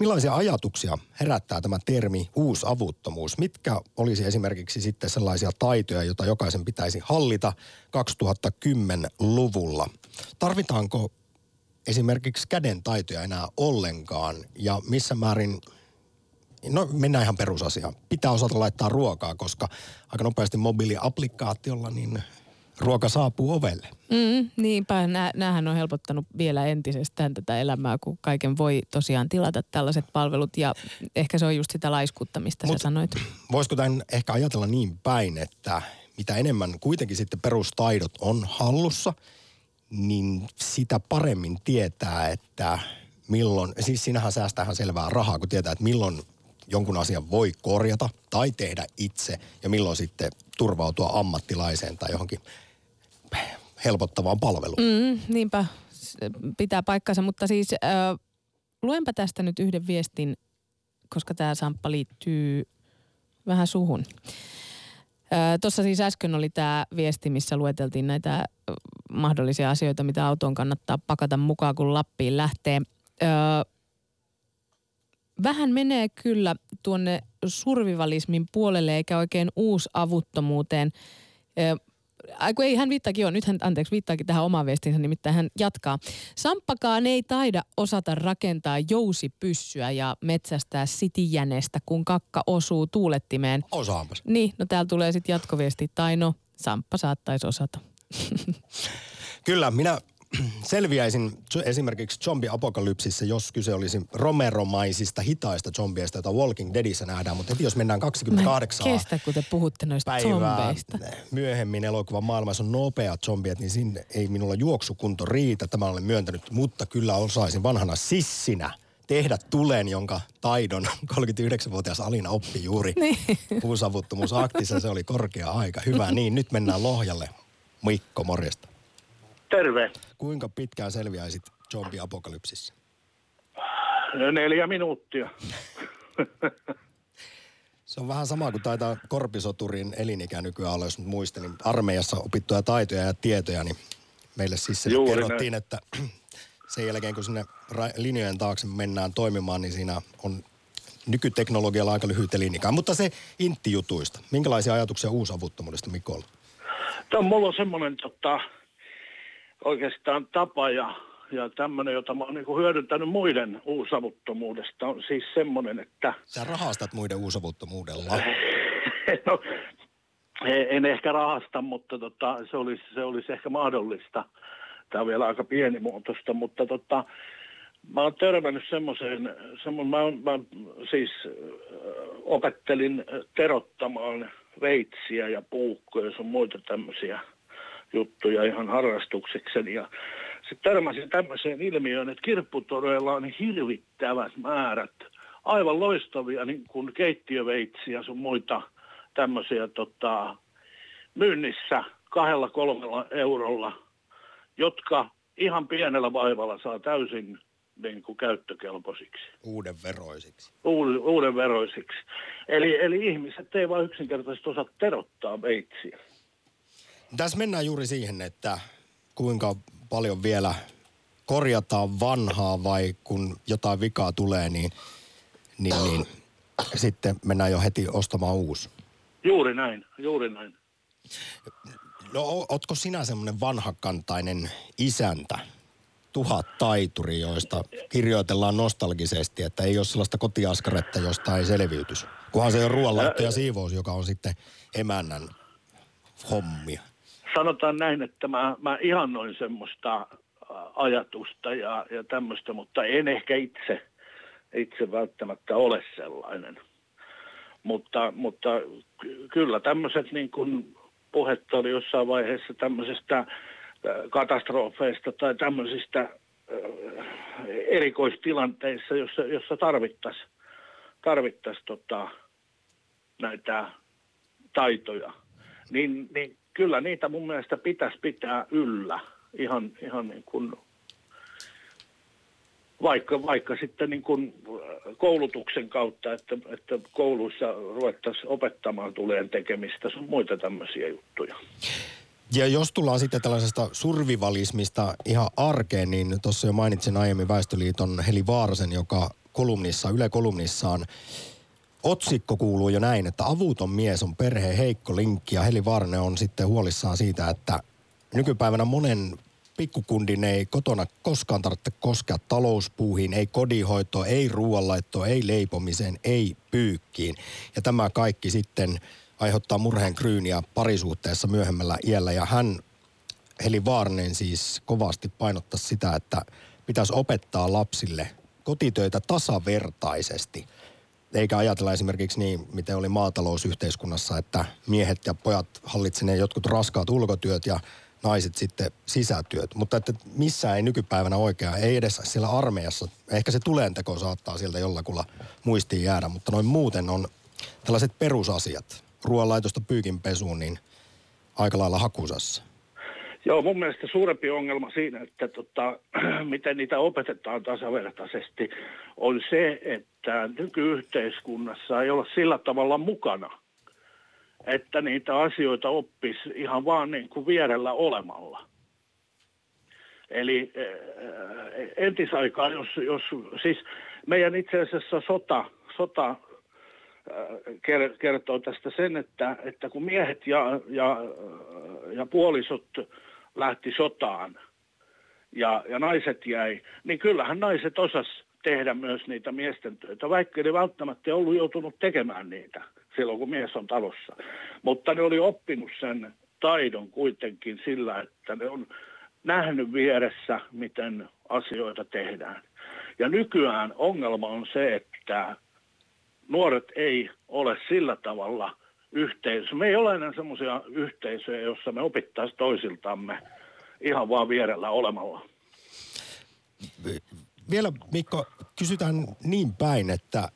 Millaisia ajatuksia herättää tämä termi uusavuttomuus? Mitkä olisi esimerkiksi sitten sellaisia taitoja, joita jokaisen pitäisi hallita 2010-luvulla? Tarvitaanko esimerkiksi käden taitoja enää ollenkaan ja missä määrin No mennään ihan perusasiaan. Pitää osata laittaa ruokaa, koska aika nopeasti mobiiliaplikaatiolla niin ruoka saapuu ovelle. Mm, niinpä, näähän on helpottanut vielä entisestään tätä elämää, kun kaiken voi tosiaan tilata tällaiset palvelut ja ehkä se on just sitä laiskuutta, mistä Mut sä sanoit. Voisiko tämän ehkä ajatella niin päin, että mitä enemmän kuitenkin sitten perustaidot on hallussa – niin sitä paremmin tietää, että milloin, siis sinähän säästäähän selvää rahaa, kun tietää, että milloin jonkun asian voi korjata tai tehdä itse ja milloin sitten turvautua ammattilaiseen tai johonkin helpottavaan palveluun. Mm, niinpä, pitää paikkansa, mutta siis äh, luenpa tästä nyt yhden viestin, koska tämä Samppa liittyy vähän suhun. Tuossa siis äsken oli tämä viesti, missä lueteltiin näitä mahdollisia asioita, mitä autoon kannattaa pakata mukaan, kun Lappiin lähtee. Öö, vähän menee kyllä tuonne survivalismin puolelle eikä oikein uusavuttomuuteen. Öö, Aiku ei, hän viittaakin jo, nyt hän, anteeksi, viittaakin tähän omaan viestinsä, nimittäin hän jatkaa. Samppakaan ei taida osata rakentaa jousipyssyä ja metsästää sitijänestä, kun kakka osuu tuulettimeen. Osaampas. Niin, no täällä tulee sitten jatkoviesti, tai no, Samppa saattaisi osata. *laughs* Kyllä, minä selviäisin esimerkiksi zombi-apokalypsissa, jos kyse olisi romeromaisista hitaista zombieista, joita Walking Deadissä nähdään, mutta heti jos mennään 28 Mä kestä, kun te puhutte noista zombeista. myöhemmin elokuvan maailmassa on nopeat zombiet, niin sinne ei minulla juoksukunto riitä, tämä olen myöntänyt, mutta kyllä osaisin vanhana sissinä tehdä tulen, jonka taidon *laughs* 39-vuotias Alina oppi juuri niin. puusavuttomuusaktissa. Se oli korkea aika. Hyvä niin, nyt mennään Lohjalle. Mikko, morjesta. Terve. Kuinka pitkään selviäisit zombi-apokalypsissa? Neljä minuuttia. Se on vähän sama kuin taitaa korpisoturin elinikä nykyään olla, jos nyt muistelin armeijassa opittuja taitoja ja tietoja, niin meille siis Juuri kerrottiin, että sen jälkeen kun sinne linjojen taakse mennään toimimaan, niin siinä on nykyteknologialla aika lyhyt elinikä. Mutta se intti-jutuista. Minkälaisia ajatuksia uusavuttomuudesta Mikolla? Tämä mulla on semmoinen tota, oikeastaan tapa ja, ja tämmöinen, jota mä oon niin hyödyntänyt muiden uusavuttomuudesta, on siis semmoinen, että Sä rahastat muiden uusavuttomuudella. *laughs* no, en ehkä rahasta, mutta tota, se, olisi, se olisi ehkä mahdollista. Tämä on vielä aika pienimuotoista, mutta tota, mä oon törmännyt semmoiseen, semmo, mä, mä siis opettelin terottamaan veitsiä ja puukkoja ja sun muita tämmöisiä juttuja ihan harrastuksekseni. Ja sitten törmäsin tämmöiseen ilmiöön, että kirpputoreilla on hirvittävät määrät aivan loistavia niin kuin keittiöveitsiä sun muita tämmöisiä tota, myynnissä kahdella kolmella eurolla, jotka ihan pienellä vaivalla saa täysin niin kuin käyttökelpoisiksi, Uuden veroisiksi. uuden, uuden veroisiksi. Eli, eli ihmiset ei vain yksinkertaisesti osaa terottaa veitsiä. Tässä mennään juuri siihen, että kuinka paljon vielä korjataan vanhaa vai kun jotain vikaa tulee, niin, niin, niin sitten mennään jo heti ostamaan uusi. Juuri näin, juuri näin. No ootko sinä semmoinen vanhakantainen isäntä, tuhat taituri, joista kirjoitellaan nostalgisesti, että ei ole sellaista kotiaskaretta, josta ei selviytys. Kunhan se on ruoanlaitto ja siivous, joka on sitten emännän hommia. sanotaan näin, että mä, mä ihannoin semmoista ajatusta ja, ja tämmöistä, mutta en ehkä itse, itse välttämättä ole sellainen. Mutta, mutta ky- kyllä tämmöiset niin kuin puhetta oli jossain vaiheessa tämmöisestä katastrofeista tai tämmöisistä ä, erikoistilanteissa, jossa, jossa tarvittaisiin tarvittais, tota, näitä taitoja, niin, niin kyllä niitä mun mielestä pitäisi pitää yllä ihan, ihan niin kuin, vaikka, vaikka sitten niin kuin äh, koulutuksen kautta, että, että kouluissa ruvettaisiin opettamaan tuleen tekemistä, sun muita tämmöisiä juttuja. Ja jos tullaan sitten tällaisesta survivalismista ihan arkeen, niin tuossa jo mainitsin aiemmin Väestöliiton Heli Vaarasen, joka kolumnissa, Yle kolumnissaan otsikko kuuluu jo näin, että avuton mies on perheen heikko linkki ja Heli Vaaranen on sitten huolissaan siitä, että nykypäivänä monen pikkukundin ei kotona koskaan tarvitse koskea talouspuuhiin, ei kodinhoitoon, ei ruoanlaittoon, ei leipomiseen, ei pyykkiin. Ja tämä kaikki sitten aiheuttaa murheen kryyniä parisuhteessa myöhemmällä iällä. Ja hän, Heli Vaarnen siis kovasti painottaa sitä, että pitäisi opettaa lapsille kotitöitä tasavertaisesti. Eikä ajatella esimerkiksi niin, miten oli maatalousyhteiskunnassa, että miehet ja pojat hallitsevat jotkut raskaat ulkotyöt ja naiset sitten sisätyöt. Mutta että missään ei nykypäivänä oikein, ei edes siellä armeijassa. Ehkä se tuleenteko saattaa sieltä jollakulla muistiin jäädä, mutta noin muuten on tällaiset perusasiat, ruoanlaitosta pyykinpesuun, niin aika lailla hakusassa. Joo, mun mielestä suurempi ongelma siinä, että tota, *clears throat* miten niitä opetetaan tasavertaisesti, on se, että nykyyhteiskunnassa ei olla sillä tavalla mukana, että niitä asioita oppisi ihan vaan niin kuin vierellä olemalla. Eli äh, entisaikaan, jos, jos siis meidän itse asiassa sota, sota äh, kertoo tästä sen, että, että kun miehet ja, ja, äh, ja puolisot lähti sotaan ja, ja naiset jäi, niin kyllähän naiset osas tehdä myös niitä miesten töitä, vaikka ne välttämättä ei ollut joutunut tekemään niitä silloin, kun mies on talossa. Mutta ne oli oppinut sen taidon kuitenkin sillä, että ne on nähnyt vieressä, miten asioita tehdään. Ja nykyään ongelma on se, että nuoret ei ole sillä tavalla yhteisö. Me ei ole enää semmoisia yhteisöjä, jossa me opittaisiin toisiltamme ihan vaan vierellä olemalla. Vielä Mikko, kysytään niin päin, että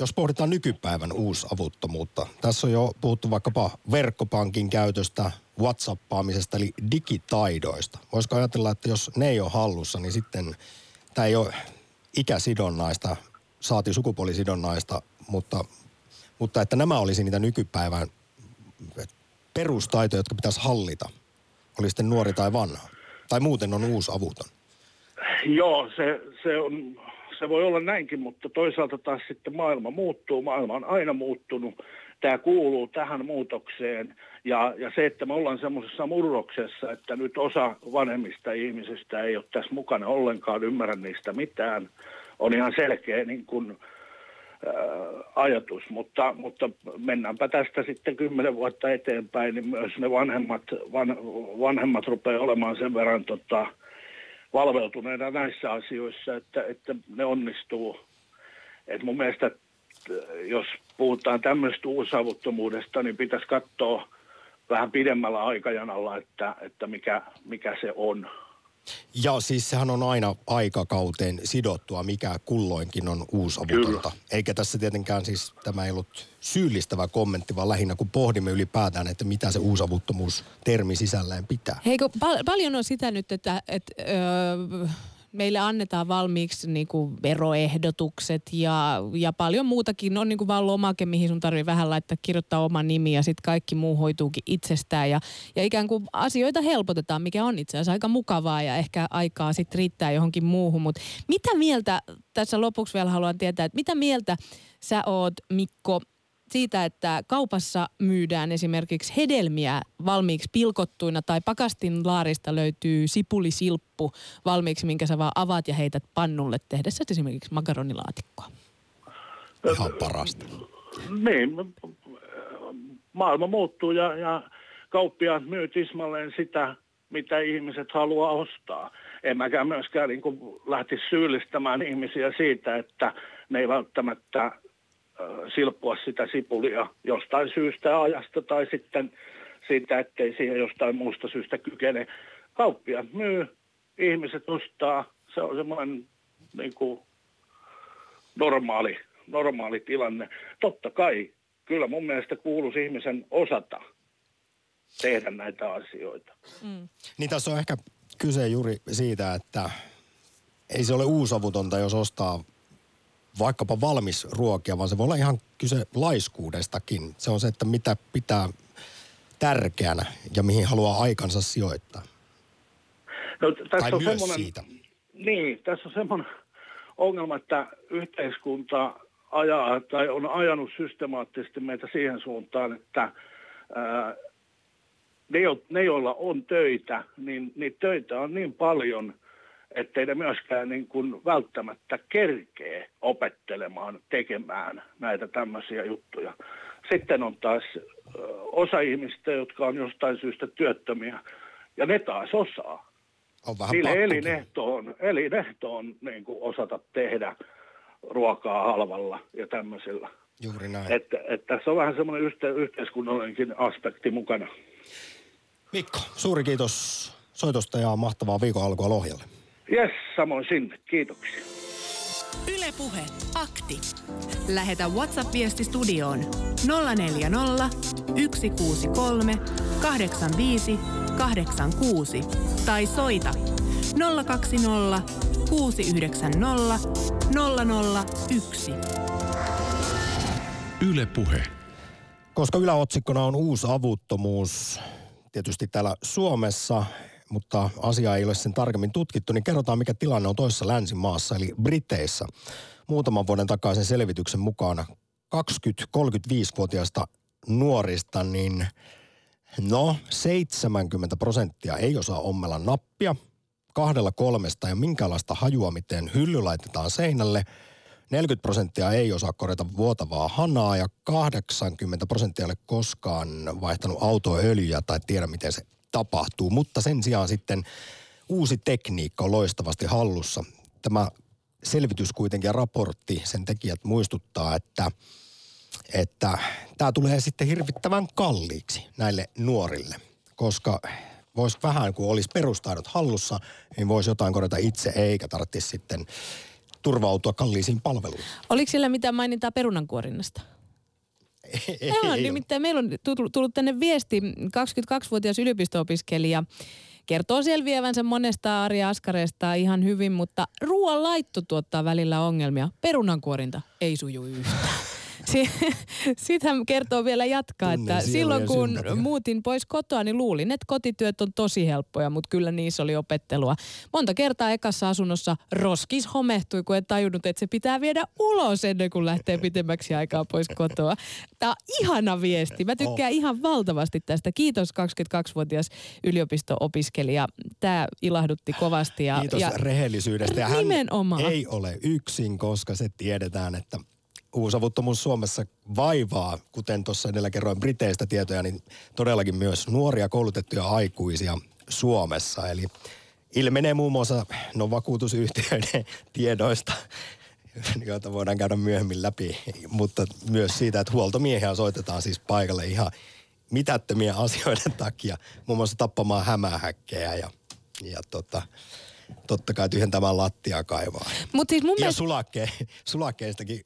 jos pohditaan nykypäivän uusavuttomuutta, tässä on jo puhuttu vaikkapa verkkopankin käytöstä, whatsappaamisesta eli digitaidoista. Voisiko ajatella, että jos ne ei ole hallussa, niin sitten tämä ei ole ikäsidonnaista, saati sukupuolisidonnaista, mutta Mutta että nämä olisi niitä nykypäivän perustaitoja, jotka pitäisi hallita. Oli sitten nuori tai vanha. Tai muuten on uusi avuton. Joo, se, se, on, se voi olla näinkin, mutta toisaalta taas sitten maailma muuttuu. Maailma on aina muuttunut. Tämä kuuluu tähän muutokseen. Ja, ja se, että me ollaan semmoisessa murroksessa, että nyt osa vanhemmista ihmisistä ei ole tässä mukana ollenkaan, ymmärrä niistä mitään, on ihan selkeä niin kuin, ajatus, mutta, mutta mennäänpä tästä sitten kymmenen vuotta eteenpäin, niin myös ne vanhemmat, van, vanhemmat rupeaa olemaan sen verran tota, valveutuneena näissä asioissa, että, että ne onnistuu. Et mun mielestä, jos puhutaan tämmöistä uusavuttomuudesta, niin pitäisi katsoa vähän pidemmällä aikajanalla, että, että mikä, mikä se on. Ja siis sehän on aina aikakauteen sidottua, mikä kulloinkin on uusavutonta. Eikä tässä tietenkään siis, tämä ei ollut syyllistävä kommentti, vaan lähinnä kun pohdimme ylipäätään, että mitä se uusavuttomuus termi sisällään pitää. Heiko, pal- paljon on sitä nyt, että, että öö, meille annetaan valmiiksi niin kuin veroehdotukset ja, ja paljon muutakin. On niin kuin vaan lomake, mihin sun tarvii vähän laittaa, kirjoittaa oma nimi ja sitten kaikki muu hoituukin itsestään. Ja, ja ikään kuin asioita helpotetaan, mikä on itse asiassa aika mukavaa ja ehkä aikaa sitten riittää johonkin muuhun. Mutta mitä mieltä, tässä lopuksi vielä haluan tietää, että mitä mieltä sä oot Mikko siitä, että kaupassa myydään esimerkiksi hedelmiä valmiiksi pilkottuina tai pakastin laarista löytyy sipulisilppu valmiiksi, minkä sä vaan avaat ja heität pannulle tehdessä esimerkiksi makaronilaatikkoa. Ihan parasta. Niin, maailma muuttuu ja, ja kauppiaat myy tismalleen sitä, mitä ihmiset haluaa ostaa. En mäkään myöskään niin lähtisi syyllistämään ihmisiä siitä, että ne ei välttämättä silppua sitä sipulia jostain syystä ajasta tai sitten siitä, ettei siihen jostain muusta syystä kykene. Kauppia myy, ihmiset ostaa, se on semmoinen niin kuin normaali, normaali tilanne. Totta kai, kyllä mun mielestä kuuluisi ihmisen osata tehdä näitä asioita. Mm. Niin tässä on ehkä kyse juuri siitä, että ei se ole uusavutonta, jos ostaa vaikkapa valmis ruokia, vaan se voi olla ihan kyse laiskuudestakin. Se on se, että mitä pitää tärkeänä ja mihin haluaa aikansa sijoittaa. No, tässä tai on myös siitä. Niin, tässä on semmoinen ongelma, että yhteiskunta ajaa tai on ajanut systemaattisesti meitä siihen suuntaan, että ää, ne, ne, joilla on töitä, niin niitä töitä on niin paljon – ettei ne myöskään niin kuin välttämättä kerkee opettelemaan, tekemään näitä tämmöisiä juttuja. Sitten on taas osa ihmistä, jotka on jostain syystä työttömiä, ja ne taas osaa. On vähän Niille elinehto on, elinehto on niin kuin osata tehdä ruokaa halvalla ja tämmöisillä. Juuri näin. Että, että tässä on vähän semmoinen yhte, yhteiskunnallinenkin aspekti mukana. Mikko, suuri kiitos soitosta ja mahtavaa viikon alkua Lohjalle. Jes, samoin sinne. Kiitoksia. Ylepuhe akti. Lähetä WhatsApp-viesti studioon 040 163 85 86 tai soita 020 690 001. Yle Puhe. Koska yläotsikkona on uusi avuttomuus, tietysti täällä Suomessa, mutta asia ei ole sen tarkemmin tutkittu, niin kerrotaan mikä tilanne on toisessa länsimaassa, eli Briteissä. Muutaman vuoden takaisen selvityksen mukaan 20-35-vuotiaista nuorista, niin no 70 prosenttia ei osaa ommella nappia, kahdella kolmesta ja minkälaista hajua, miten hylly laitetaan seinälle – 40 prosenttia ei osaa korjata vuotavaa hanaa ja 80 prosenttia ei ole koskaan vaihtanut autoöljyä tai tiedä miten se tapahtuu. Mutta sen sijaan sitten uusi tekniikka on loistavasti hallussa. Tämä selvitys kuitenkin ja raportti, sen tekijät muistuttaa, että, että tämä tulee sitten hirvittävän kalliiksi näille nuorille, koska voisi vähän, kun olisi perustaidot hallussa, niin voisi jotain korjata itse, eikä tarvitsisi sitten turvautua kalliisiin palveluihin. Oliko sillä mitään mainintaa perunankuorinnasta? Ei, Joo, ei nimittäin meillä on tullut- tullut tänne viesti, 22-vuotias yliopisto-opiskelija kertoo selviävänsä monesta Ari Askareesta ihan hyvin, mutta ruoan laitto tuottaa välillä ongelmia. Perunankuorinta ei suju yhtään. *laughs* Sitten hän kertoo vielä jatkaa, Tunnen että silloin kun sympatia. muutin pois kotoa, niin luulin, että kotityöt on tosi helppoja, mutta kyllä niissä oli opettelua. Monta kertaa ekassa asunnossa roskis homehtui, kun en tajunnut, että se pitää viedä ulos ennen kuin lähtee pitemmäksi aikaa pois kotoa. Tämä on ihana viesti. Mä tykkään ihan valtavasti tästä. Kiitos 22-vuotias yliopisto-opiskelija. Tämä ilahdutti kovasti. Ja, Kiitos ja rehellisyydestä. Ja hän Nimenomaan. ei ole yksin, koska se tiedetään, että uusavuttomuus Suomessa vaivaa, kuten tuossa edellä kerroin Briteistä tietoja, niin todellakin myös nuoria koulutettuja aikuisia Suomessa. Eli ilmenee muun muassa no, vakuutusyhtiöiden *laughs* tiedoista, joita voidaan käydä myöhemmin läpi, mutta myös siitä, että huoltomiehiä soitetaan siis paikalle ihan mitättömiä *laughs* asioiden takia, muun muassa tappamaan hämähäkkejä ja, ja tota, totta kai tyhjentämään lattia kaivaa. Mutta siis mun Ja mielestä... sulakkeistakin,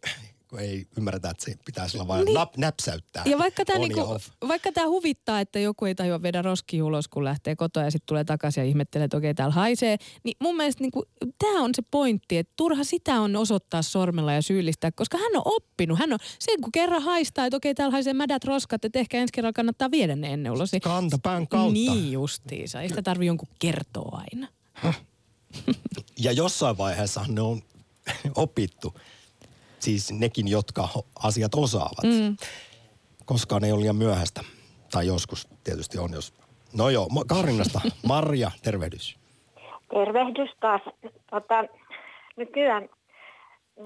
kun ei ymmärretä, että se pitäisi olla vain Niin. nap, näpsäyttää. Ja vaikka tämä niinku, vaikka tää huvittaa, että joku ei tajua viedä roskia ulos, kun lähtee kotoa ja sitten tulee takaisin ja ihmettelee, että okei, täällä haisee, niin mun mielestä niinku, tämä on se pointti, että turha sitä on osoittaa sormella ja syyllistää, koska hän on oppinut. Hän on sen, kun kerran haistaa, että okei, täällä haisee mädät roskat, että ehkä ensi kerralla kannattaa viedä ne ennen ulos. Niin- Kantapään kautta. Niin justiinsa. Ei sitä tarvi jonkun kertoa aina. Ja jossain vaiheessa ne on *laughs* opittu. Siis nekin, jotka asiat osaavat. Mm. Koskaan ei ole liian myöhäistä. Tai joskus tietysti on, jos... No joo, Karinnasta. *laughs* Marja, tervehdys. Tervehdys taas. Tota, nykyään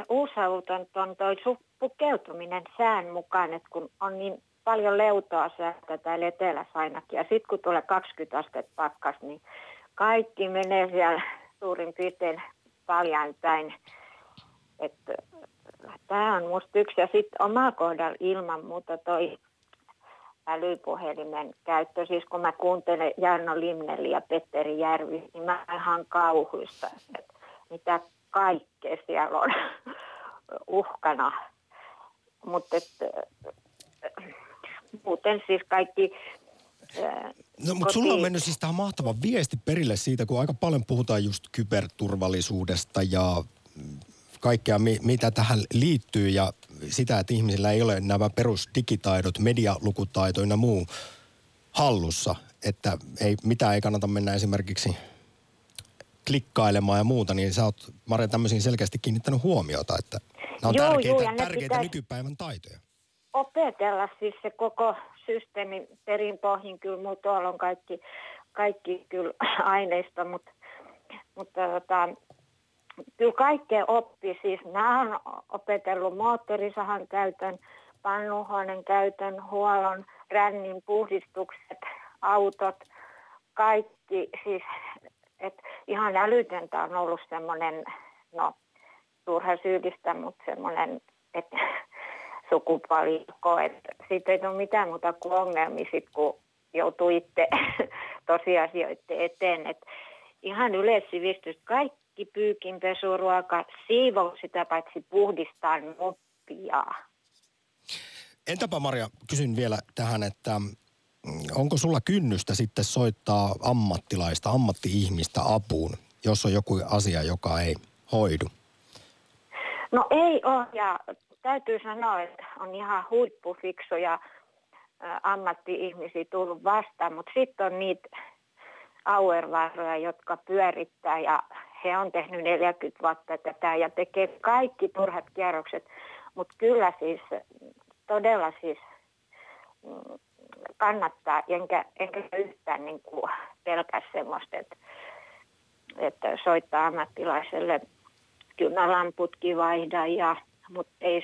uusavuton on toi pukeutuminen sään mukaan, että kun on niin paljon leutoa säätä täällä etelässä ainakin. Ja sitten kun tulee 20 astetta pakkas, niin kaikki menee siellä suurin piirtein paljain päin. Tämä on musta yksi. Ja sitten oma kohdalla ilman muuta toi älypuhelimen käyttö. Siis kun mä kuuntelen Jarno Limneli ja Petteri Järvi, niin mä ihan kauhuista, että mitä kaikkea siellä on *laughs* uhkana. Mutta muuten siis kaikki ää, No, mutta sulla on mennyt siis tähän mahtava viesti perille siitä, kun aika paljon puhutaan just kyberturvallisuudesta ja kaikkea, mi- mitä tähän liittyy ja sitä, että ihmisillä ei ole nämä perusdigitaidot, medialukutaito ja muu hallussa, että ei, mitä ei kannata mennä esimerkiksi klikkailemaan ja muuta, niin sä oot Marja tämmöisiin selkeästi kiinnittänyt huomiota, että nämä on Joo, tärkeitä, joo, tärkeitä nykypäivän taitoja. opetella siis se koko systeemi perin pohjin. Kyllä mulla tuolla on kaikki, kaikki kyllä *laughs* aineista, mutta, mutta tota, kyllä kaikkea oppi. Siis mä oon opetellut moottorisahan käytön, pannuhuoneen käytön, huollon, rännin puhdistukset, autot, kaikki. Siis, et ihan älytöntä on ollut semmoinen, no turha syyllistä, mutta semmoinen, että *laughs* sukupalikko, että siitä ei tule mitään muuta kuin ongelmia sit, kun joutuu itse *laughs* tosiasioiden eteen. Et ihan yleissivistys, kaikki pyykinpesu, ruoka, siivou sitä paitsi puhdistaa nuppia. Entäpä Maria, kysyn vielä tähän, että mm, onko sulla kynnystä sitten soittaa ammattilaista, ammatti-ihmistä apuun, jos on joku asia, joka ei hoidu? No ei ole ja täytyy sanoa, että on ihan huippufiksuja ammatti-ihmisiä tullut vastaan, mutta sitten on niitä auervaaroja, jotka pyörittää ja he on tehnyt 40 vuotta tätä ja tekee kaikki turhat kierrokset, mutta kyllä siis todella siis mm, kannattaa, enkä, enkä yhtään niin kuin pelkää semmoista, että, että soittaa ammattilaiselle lamputkin vaihdan, ja, mutta ei,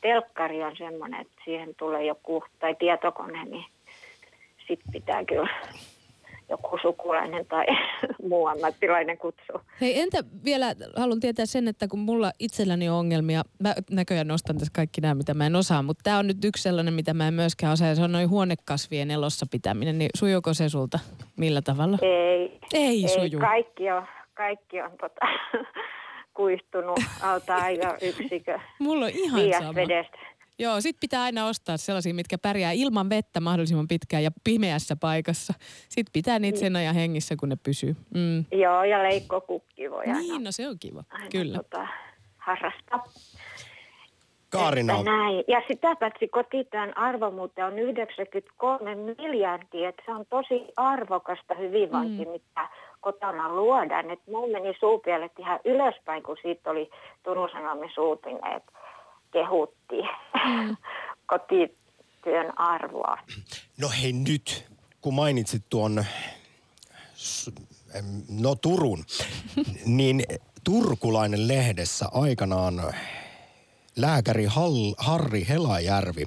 telkkari on semmoinen, että siihen tulee joku, tai tietokone, niin sit pitää kyllä joku sukulainen tai *laughs* muu ammattilainen kutsua. Hei entä vielä, haluan tietää sen, että kun mulla itselläni on ongelmia, mä näköjään nostan tässä kaikki nämä, mitä mä en osaa, mutta tämä on nyt yksi sellainen, mitä mä en myöskään osaa, ja se on noin huonekasvien elossa pitäminen, niin sujuuko se sulta? Millä tavalla? Ei, Ei, ei suju. kaikki on, kaikki on tota, *laughs* kuihtunut alta aika yksikö Mulla on ihan sama. vedestä. Joo, sit pitää aina ostaa sellaisia, mitkä pärjää ilman vettä mahdollisimman pitkään ja pimeässä paikassa. Sitten pitää niitä sen ajan hengissä, kun ne pysyy. Mm. Joo, ja leikkokukki voi aina Niin, no se on kiva. aina Kyllä. Tota, harrastaa. Kaarina, Että näin. Ja sitä paitsi kotityön arvo muuten on 93 miljardia, että se on tosi arvokasta hyvinvointia, mm. mitä kotona luodaan. Et mulla meni suupielet ihan ylöspäin, kun siitä oli Turun uutinen, että kehuttiin mm. *laughs* kotityön arvoa. no hei nyt, kun mainitsit tuon, no Turun, *laughs* niin turkulainen lehdessä aikanaan lääkäri Hall, Harri Helajärvi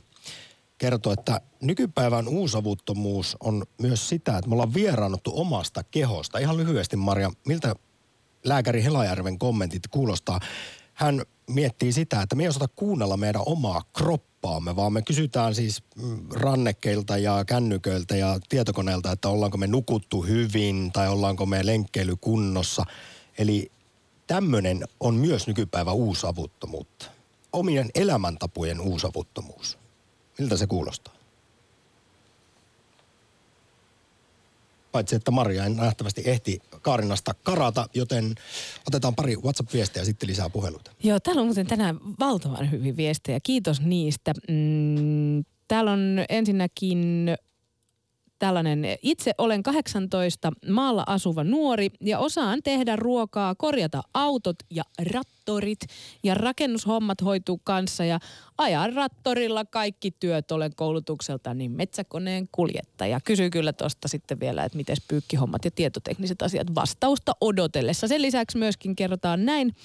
kertoi, että nykypäivän uusavuttomuus on myös sitä, että me ollaan vieraannuttu omasta kehosta. Ihan lyhyesti Maria, miltä lääkäri Helajärven kommentit kuulostaa? Hän miettii sitä, että me ei osata kuunnella meidän omaa kroppaamme, vaan me kysytään siis mm, rannekkeilta ja kännyköiltä ja tietokoneelta, että ollaanko me nukuttu hyvin tai ollaanko me lenkkeilykunnossa. Eli tämmöinen on myös nykypäivä uusavuttomuutta. Omien elämäntapojen uusavuttomuus. Miltä se kuulostaa? Paitsi, että Maria ei nähtävästi ehti Kaarinasta karata, joten otetaan pari WhatsApp-viestiä ja sitten lisää puheluita. Joo, täällä on muuten tänään valtavan hyvin viestejä. Kiitos niistä. Mm, täällä on ensinnäkin tällainen, itse olen 18 maalla asuva nuori ja osaan tehdä ruokaa, korjata autot ja rattorit ja rakennushommat hoituu kanssa ja ajan rattorilla kaikki työt olen koulutukselta niin metsäkoneen kuljettaja. Kysy kyllä tuosta sitten vielä, että miten pyykkihommat ja tietotekniset asiat vastausta odotellessa. Sen lisäksi myöskin kerrotaan näin,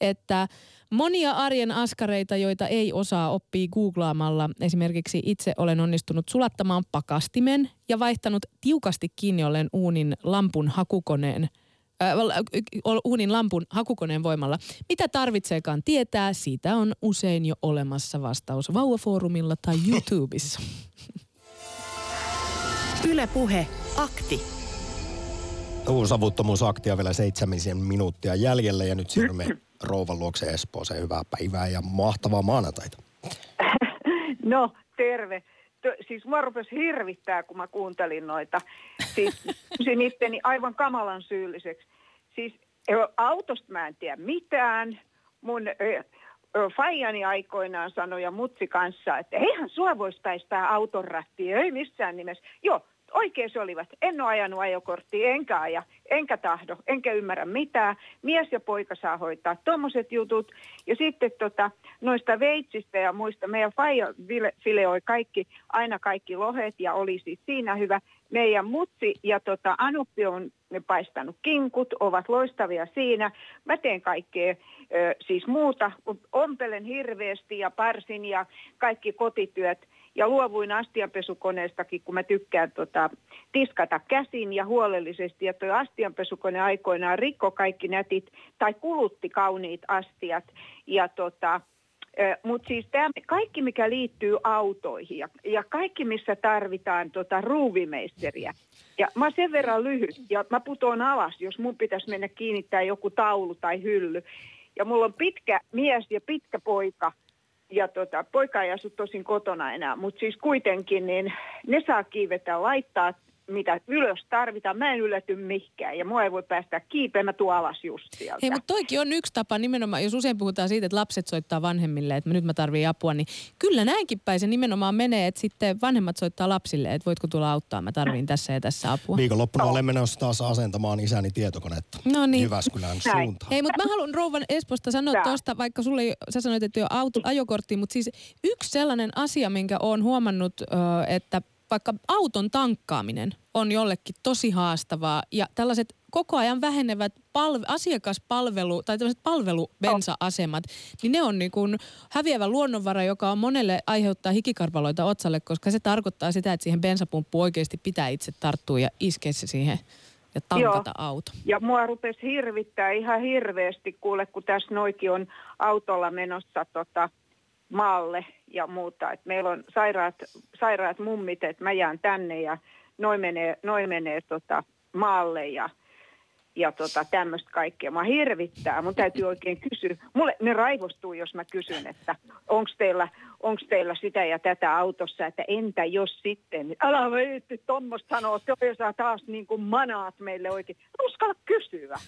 että Monia arjen askareita, joita ei osaa oppii googlaamalla. Esimerkiksi itse olen onnistunut sulattamaan pakastimen ja vaihtanut tiukasti kiinni ollen uunin lampun hakukoneen äh, uunin lampun hakukoneen voimalla. Mitä tarvitseekaan tietää, siitä on usein jo olemassa vastaus Vauvafoorumilla tai *laughs* YouTubessa. Ylepuhe akti. Uusavuttomuusaktia vielä seitsemisen minuuttia jäljellä ja nyt siirrymme *laughs* rouvan luokse Espooseen. Hyvää päivää ja mahtavaa maanantaita. *laughs* No, terve. Tö, siis mua rupesi hirvittää, kun mä kuuntelin noita. Siis *laughs* sin itteni aivan kamalan syylliseksi. Siis autosta mä en tiedä mitään. Mun faijani aikoinaan sanoi ja mutsi kanssa, että eihän sua voisi päästää auton rattiin, ei missään nimessä. Joo, oikein se olivat. En ole ajanut ajokorttia, enkä aja, enkä tahdo, enkä ymmärrä mitään. Mies ja poika saa hoitaa tuommoiset jutut. Ja sitten tota, noista veitsistä ja muista, meidän faija fileoi kaikki, aina kaikki lohet ja oli siis siinä hyvä. Meidän mutsi ja tota, Anuppi on ne paistanut kinkut, ovat loistavia siinä. Mä teen kaikkea ö, siis muuta, ompelen hirveästi ja parsin ja kaikki kotityöt ja luovuin astianpesukoneestakin, kun mä tykkään tota, tiskata käsin ja huolellisesti. Ja tuo astianpesukone aikoinaan rikko kaikki nätit tai kulutti kauniit astiat. Ja tota, mutta siis tämä kaikki, mikä liittyy autoihin ja, ja kaikki, missä tarvitaan tota ruuvimeisteriä. Ja mä sen verran lyhyt ja mä putoon alas, jos mun pitäisi mennä kiinnittää joku taulu tai hylly. Ja mulla on pitkä mies ja pitkä poika – ja tota, poika ei asu tosin kotona enää, mutta siis kuitenkin niin ne saa kiivetä laittaa mitä ylös tarvitaan. Mä en ylety mihinkään ja mua ei voi päästä kiipeen, mä tuon alas just sieltä. Hei, mutta toikin on yksi tapa nimenomaan, jos usein puhutaan siitä, että lapset soittaa vanhemmille, että nyt mä tarvii apua, niin kyllä näinkin päin se nimenomaan menee, että sitten vanhemmat soittaa lapsille, että voitko tulla auttaa, mä tarviin tässä ja tässä apua. Viikonloppuna olen menossa taas asentamaan isäni tietokonetta No niin. Jyväskylän Näin. suuntaan. Hei, mutta mä haluan Rouvan Esposta sanoa tuosta, vaikka sulle ei, sä sanoit, että jo auto, ajokortti, mutta siis yksi sellainen asia, minkä oon huomannut, että vaikka auton tankkaaminen on jollekin tosi haastavaa ja tällaiset koko ajan vähenevät palve, asiakaspalvelu tai tämmöiset palvelubensa-asemat, niin ne on niin kuin häviävä luonnonvara, joka on monelle aiheuttaa hikikarvaloita otsalle, koska se tarkoittaa sitä, että siihen bensapumppuun oikeasti pitää itse tarttua ja iskeä se siihen ja tankata auto. Ja mua rupesi hirvittää ihan hirveästi, kuule, kun tässä noikin on autolla menossa tota, maalle ja muuta. Et meillä on sairaat, sairaat mummit, että mä jään tänne ja noin menee, noi menee tota, maalle ja, ja tota, tämmöistä kaikkea. Mä hirvittää. Mun täytyy oikein kysyä. Mulle ne raivostuu, jos mä kysyn, että onko teillä, onko teillä sitä ja tätä autossa, että entä jos sitten, älä veitti tuommoista sanoa, toi saa taas niin kuin manaat meille oikein. Uskalla kysyä.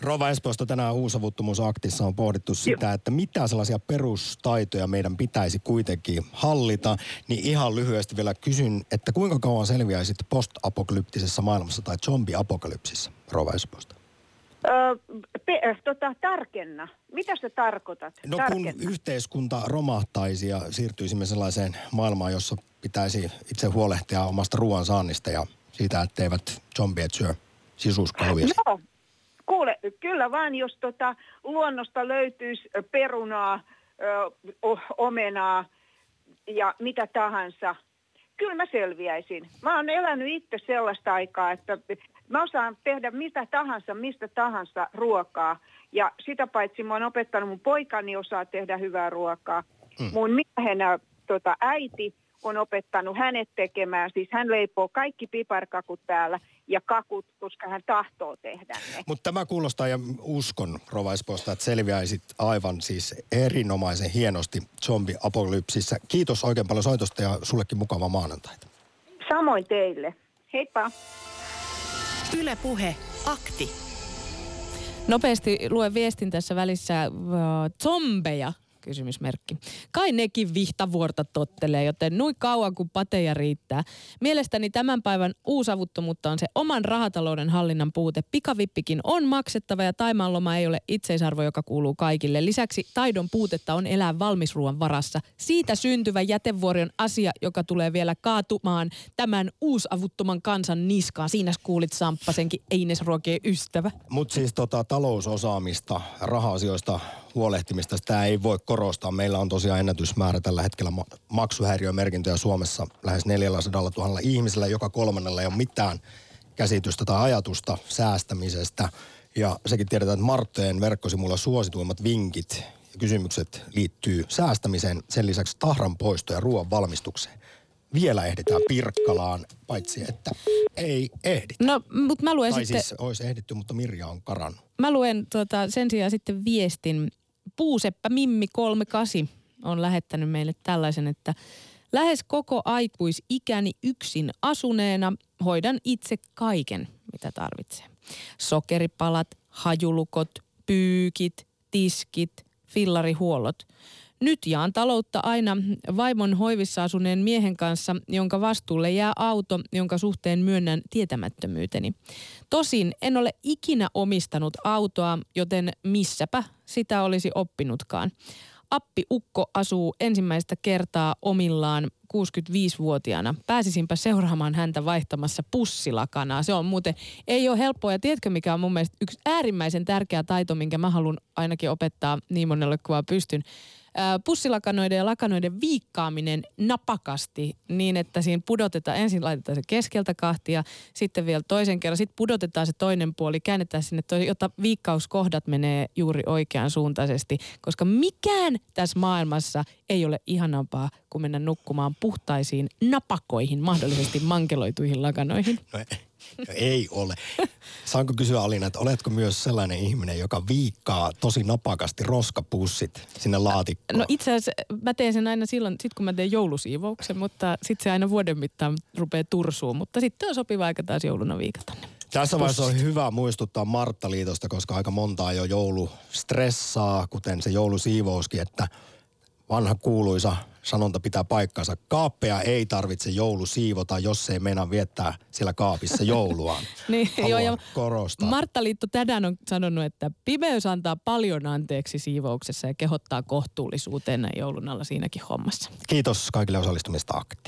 Rova Espoosta tänään uusavuttomuusaktissa on pohdittu sitä, että mitä sellaisia perustaitoja meidän pitäisi kuitenkin hallita. Niin ihan lyhyesti vielä kysyn, että kuinka kauan selviäisit post-apokalyptisessa maailmassa tai zombi-apokalypsissa, Rova Espoosta? Öö, pe, tota, tarkenna. Mitä sä tarkoitat? No tarkenna. kun yhteiskunta romahtaisi ja siirtyisimme sellaiseen maailmaan, jossa pitäisi itse huolehtia omasta ruoansaannista ja siitä, etteivät zombiet syö sisuskaluja. No, kuule, kyllä vaan jos tota, luonnosta löytyisi perunaa, ö, omenaa ja mitä tahansa, kyllä mä selviäisin. Mä oon elänyt itse sellaista aikaa, että mä osaan tehdä mitä tahansa, mistä tahansa ruokaa. Ja sitä paitsi mä oon opettanut, mun poikani osaa tehdä hyvää ruokaa. Mm. Mun miehenä tota, äiti on opettanut hänet tekemään, siis hän leipoo kaikki piparkakut täällä ja kakut, koska hän tahtoo tehdä ne. Mutta tämä kuulostaa ja uskon Rova Espoosta, että selviäisit aivan siis erinomaisen hienosti zombi-apokalypsissa. Kiitos oikein paljon soitosta ja sullekin mukavaa maanantaita. Samoin teille. Heippa! Yle Puhe. Akti. Nopeasti luen viestin tässä välissä. Äh, zombeja, kysymysmerkki. Kai nekin vihtavuorta tottelee, joten nui kauan kuin pateja riittää. Mielestäni tämän päivän uusavuttomuutta on se oman rahatalouden hallinnan puute. Pikavippikin on maksettava ja taimaanloma ei ole itseisarvo, joka kuuluu kaikille. Lisäksi taidon puutetta on elää valmisruoan varassa. Siitä syntyvä jätevuori on asia, joka tulee vielä kaatumaan tämän uusavuttoman kansan niskaan. Siinä kuulit Samppasenkin einesruokien ystävä. Mutta siis tota, talousosaamista, raha-asioista huolehtimista, sitä ei voi korostaa. Meillä on tosiaan ennätysmäärä tällä hetkellä ma- maksuhäiriömerkintöjä Suomessa lähes 400 000 ihmisellä. Joka kolmannella ei ole mitään käsitystä tai ajatusta säästämisestä. Ja sekin tiedetään, että Martteen verkkosivuilla suosituimmat vinkit ja kysymykset liittyy säästämiseen, sen lisäksi tahran poisto ja ruoan valmistukseen. Vielä ehditään Pirkkalaan, paitsi että ei ehditä. No, mutta mä luen Tai sitten... siis olisi ehditty, mutta Mirja on karannut. Mä luen tuota, sen sijaan sitten viestin. Puuseppä Mimmi 38 on lähettänyt meille tällaisen, että lähes koko aikuisikäni yksin asuneena hoidan itse kaiken, mitä tarvitsee. Sokeripalat, hajulukot, pyykit, tiskit, fillarihuollot. Nyt jaan taloutta aina vaimon hoivissa asuneen miehen kanssa, jonka vastuulle jää auto, jonka suhteen myönnän tietämättömyyteni. Tosin en ole ikinä omistanut autoa, joten missäpä sitä olisi oppinutkaan. Appi Ukko asuu ensimmäistä kertaa omillaan 65-vuotiaana. Pääsisinpä seuraamaan häntä vaihtamassa pussilakanaa. Se on muuten, ei ole helppoa. Ja tiedätkö mikä on mun mielestä yksi äärimmäisen tärkeä taito, minkä mä haluan ainakin opettaa niin monelle kuin pystyn. Pussilakanoiden ja lakanoiden viikkaaminen napakasti niin, että siinä pudotetaan, ensin laitetaan se keskeltä kahtia, sitten vielä toisen kerran, sitten pudotetaan se toinen puoli, käännetään sinne, toisen, jotta viikkauskohdat menee juuri oikean suuntaisesti, koska mikään tässä maailmassa ei ole ihanampaa kuin mennä nukkumaan puhtaisiin napakoihin, mahdollisesti mankeloituihin lakanoihin. No no ei ole. Saanko kysyä Alina, että oletko myös sellainen ihminen, joka viikkaa tosi napakasti roskapussit sinne laatikkoon? No itse asiassa mä teen sen aina silloin, sit kun mä teen joulusiivouksen, mutta sitten se aina vuoden mittaan rupeaa tursuun. Mutta sitten on sopiva aika taas jouluna viikata ne. Tässä vaiheessa on hyvä muistuttaa Martta-liitosta, koska aika montaa jo joulu stressaa, kuten se joulusiivouskin, että vanha kuuluisa sanonta pitää paikkansa. Kaappeja ei tarvitse joulu siivota, jos ei meinaa viettää siellä kaapissa jouluaan. *laughs* Niin, Haluan joo, ja korostaa. Martta Liitto tänään on sanonut, että pimeys antaa paljon anteeksi siivouksessa ja kehottaa kohtuullisuuteen joulun alla siinäkin hommassa. Kiitos kaikille osallistumista aktiin.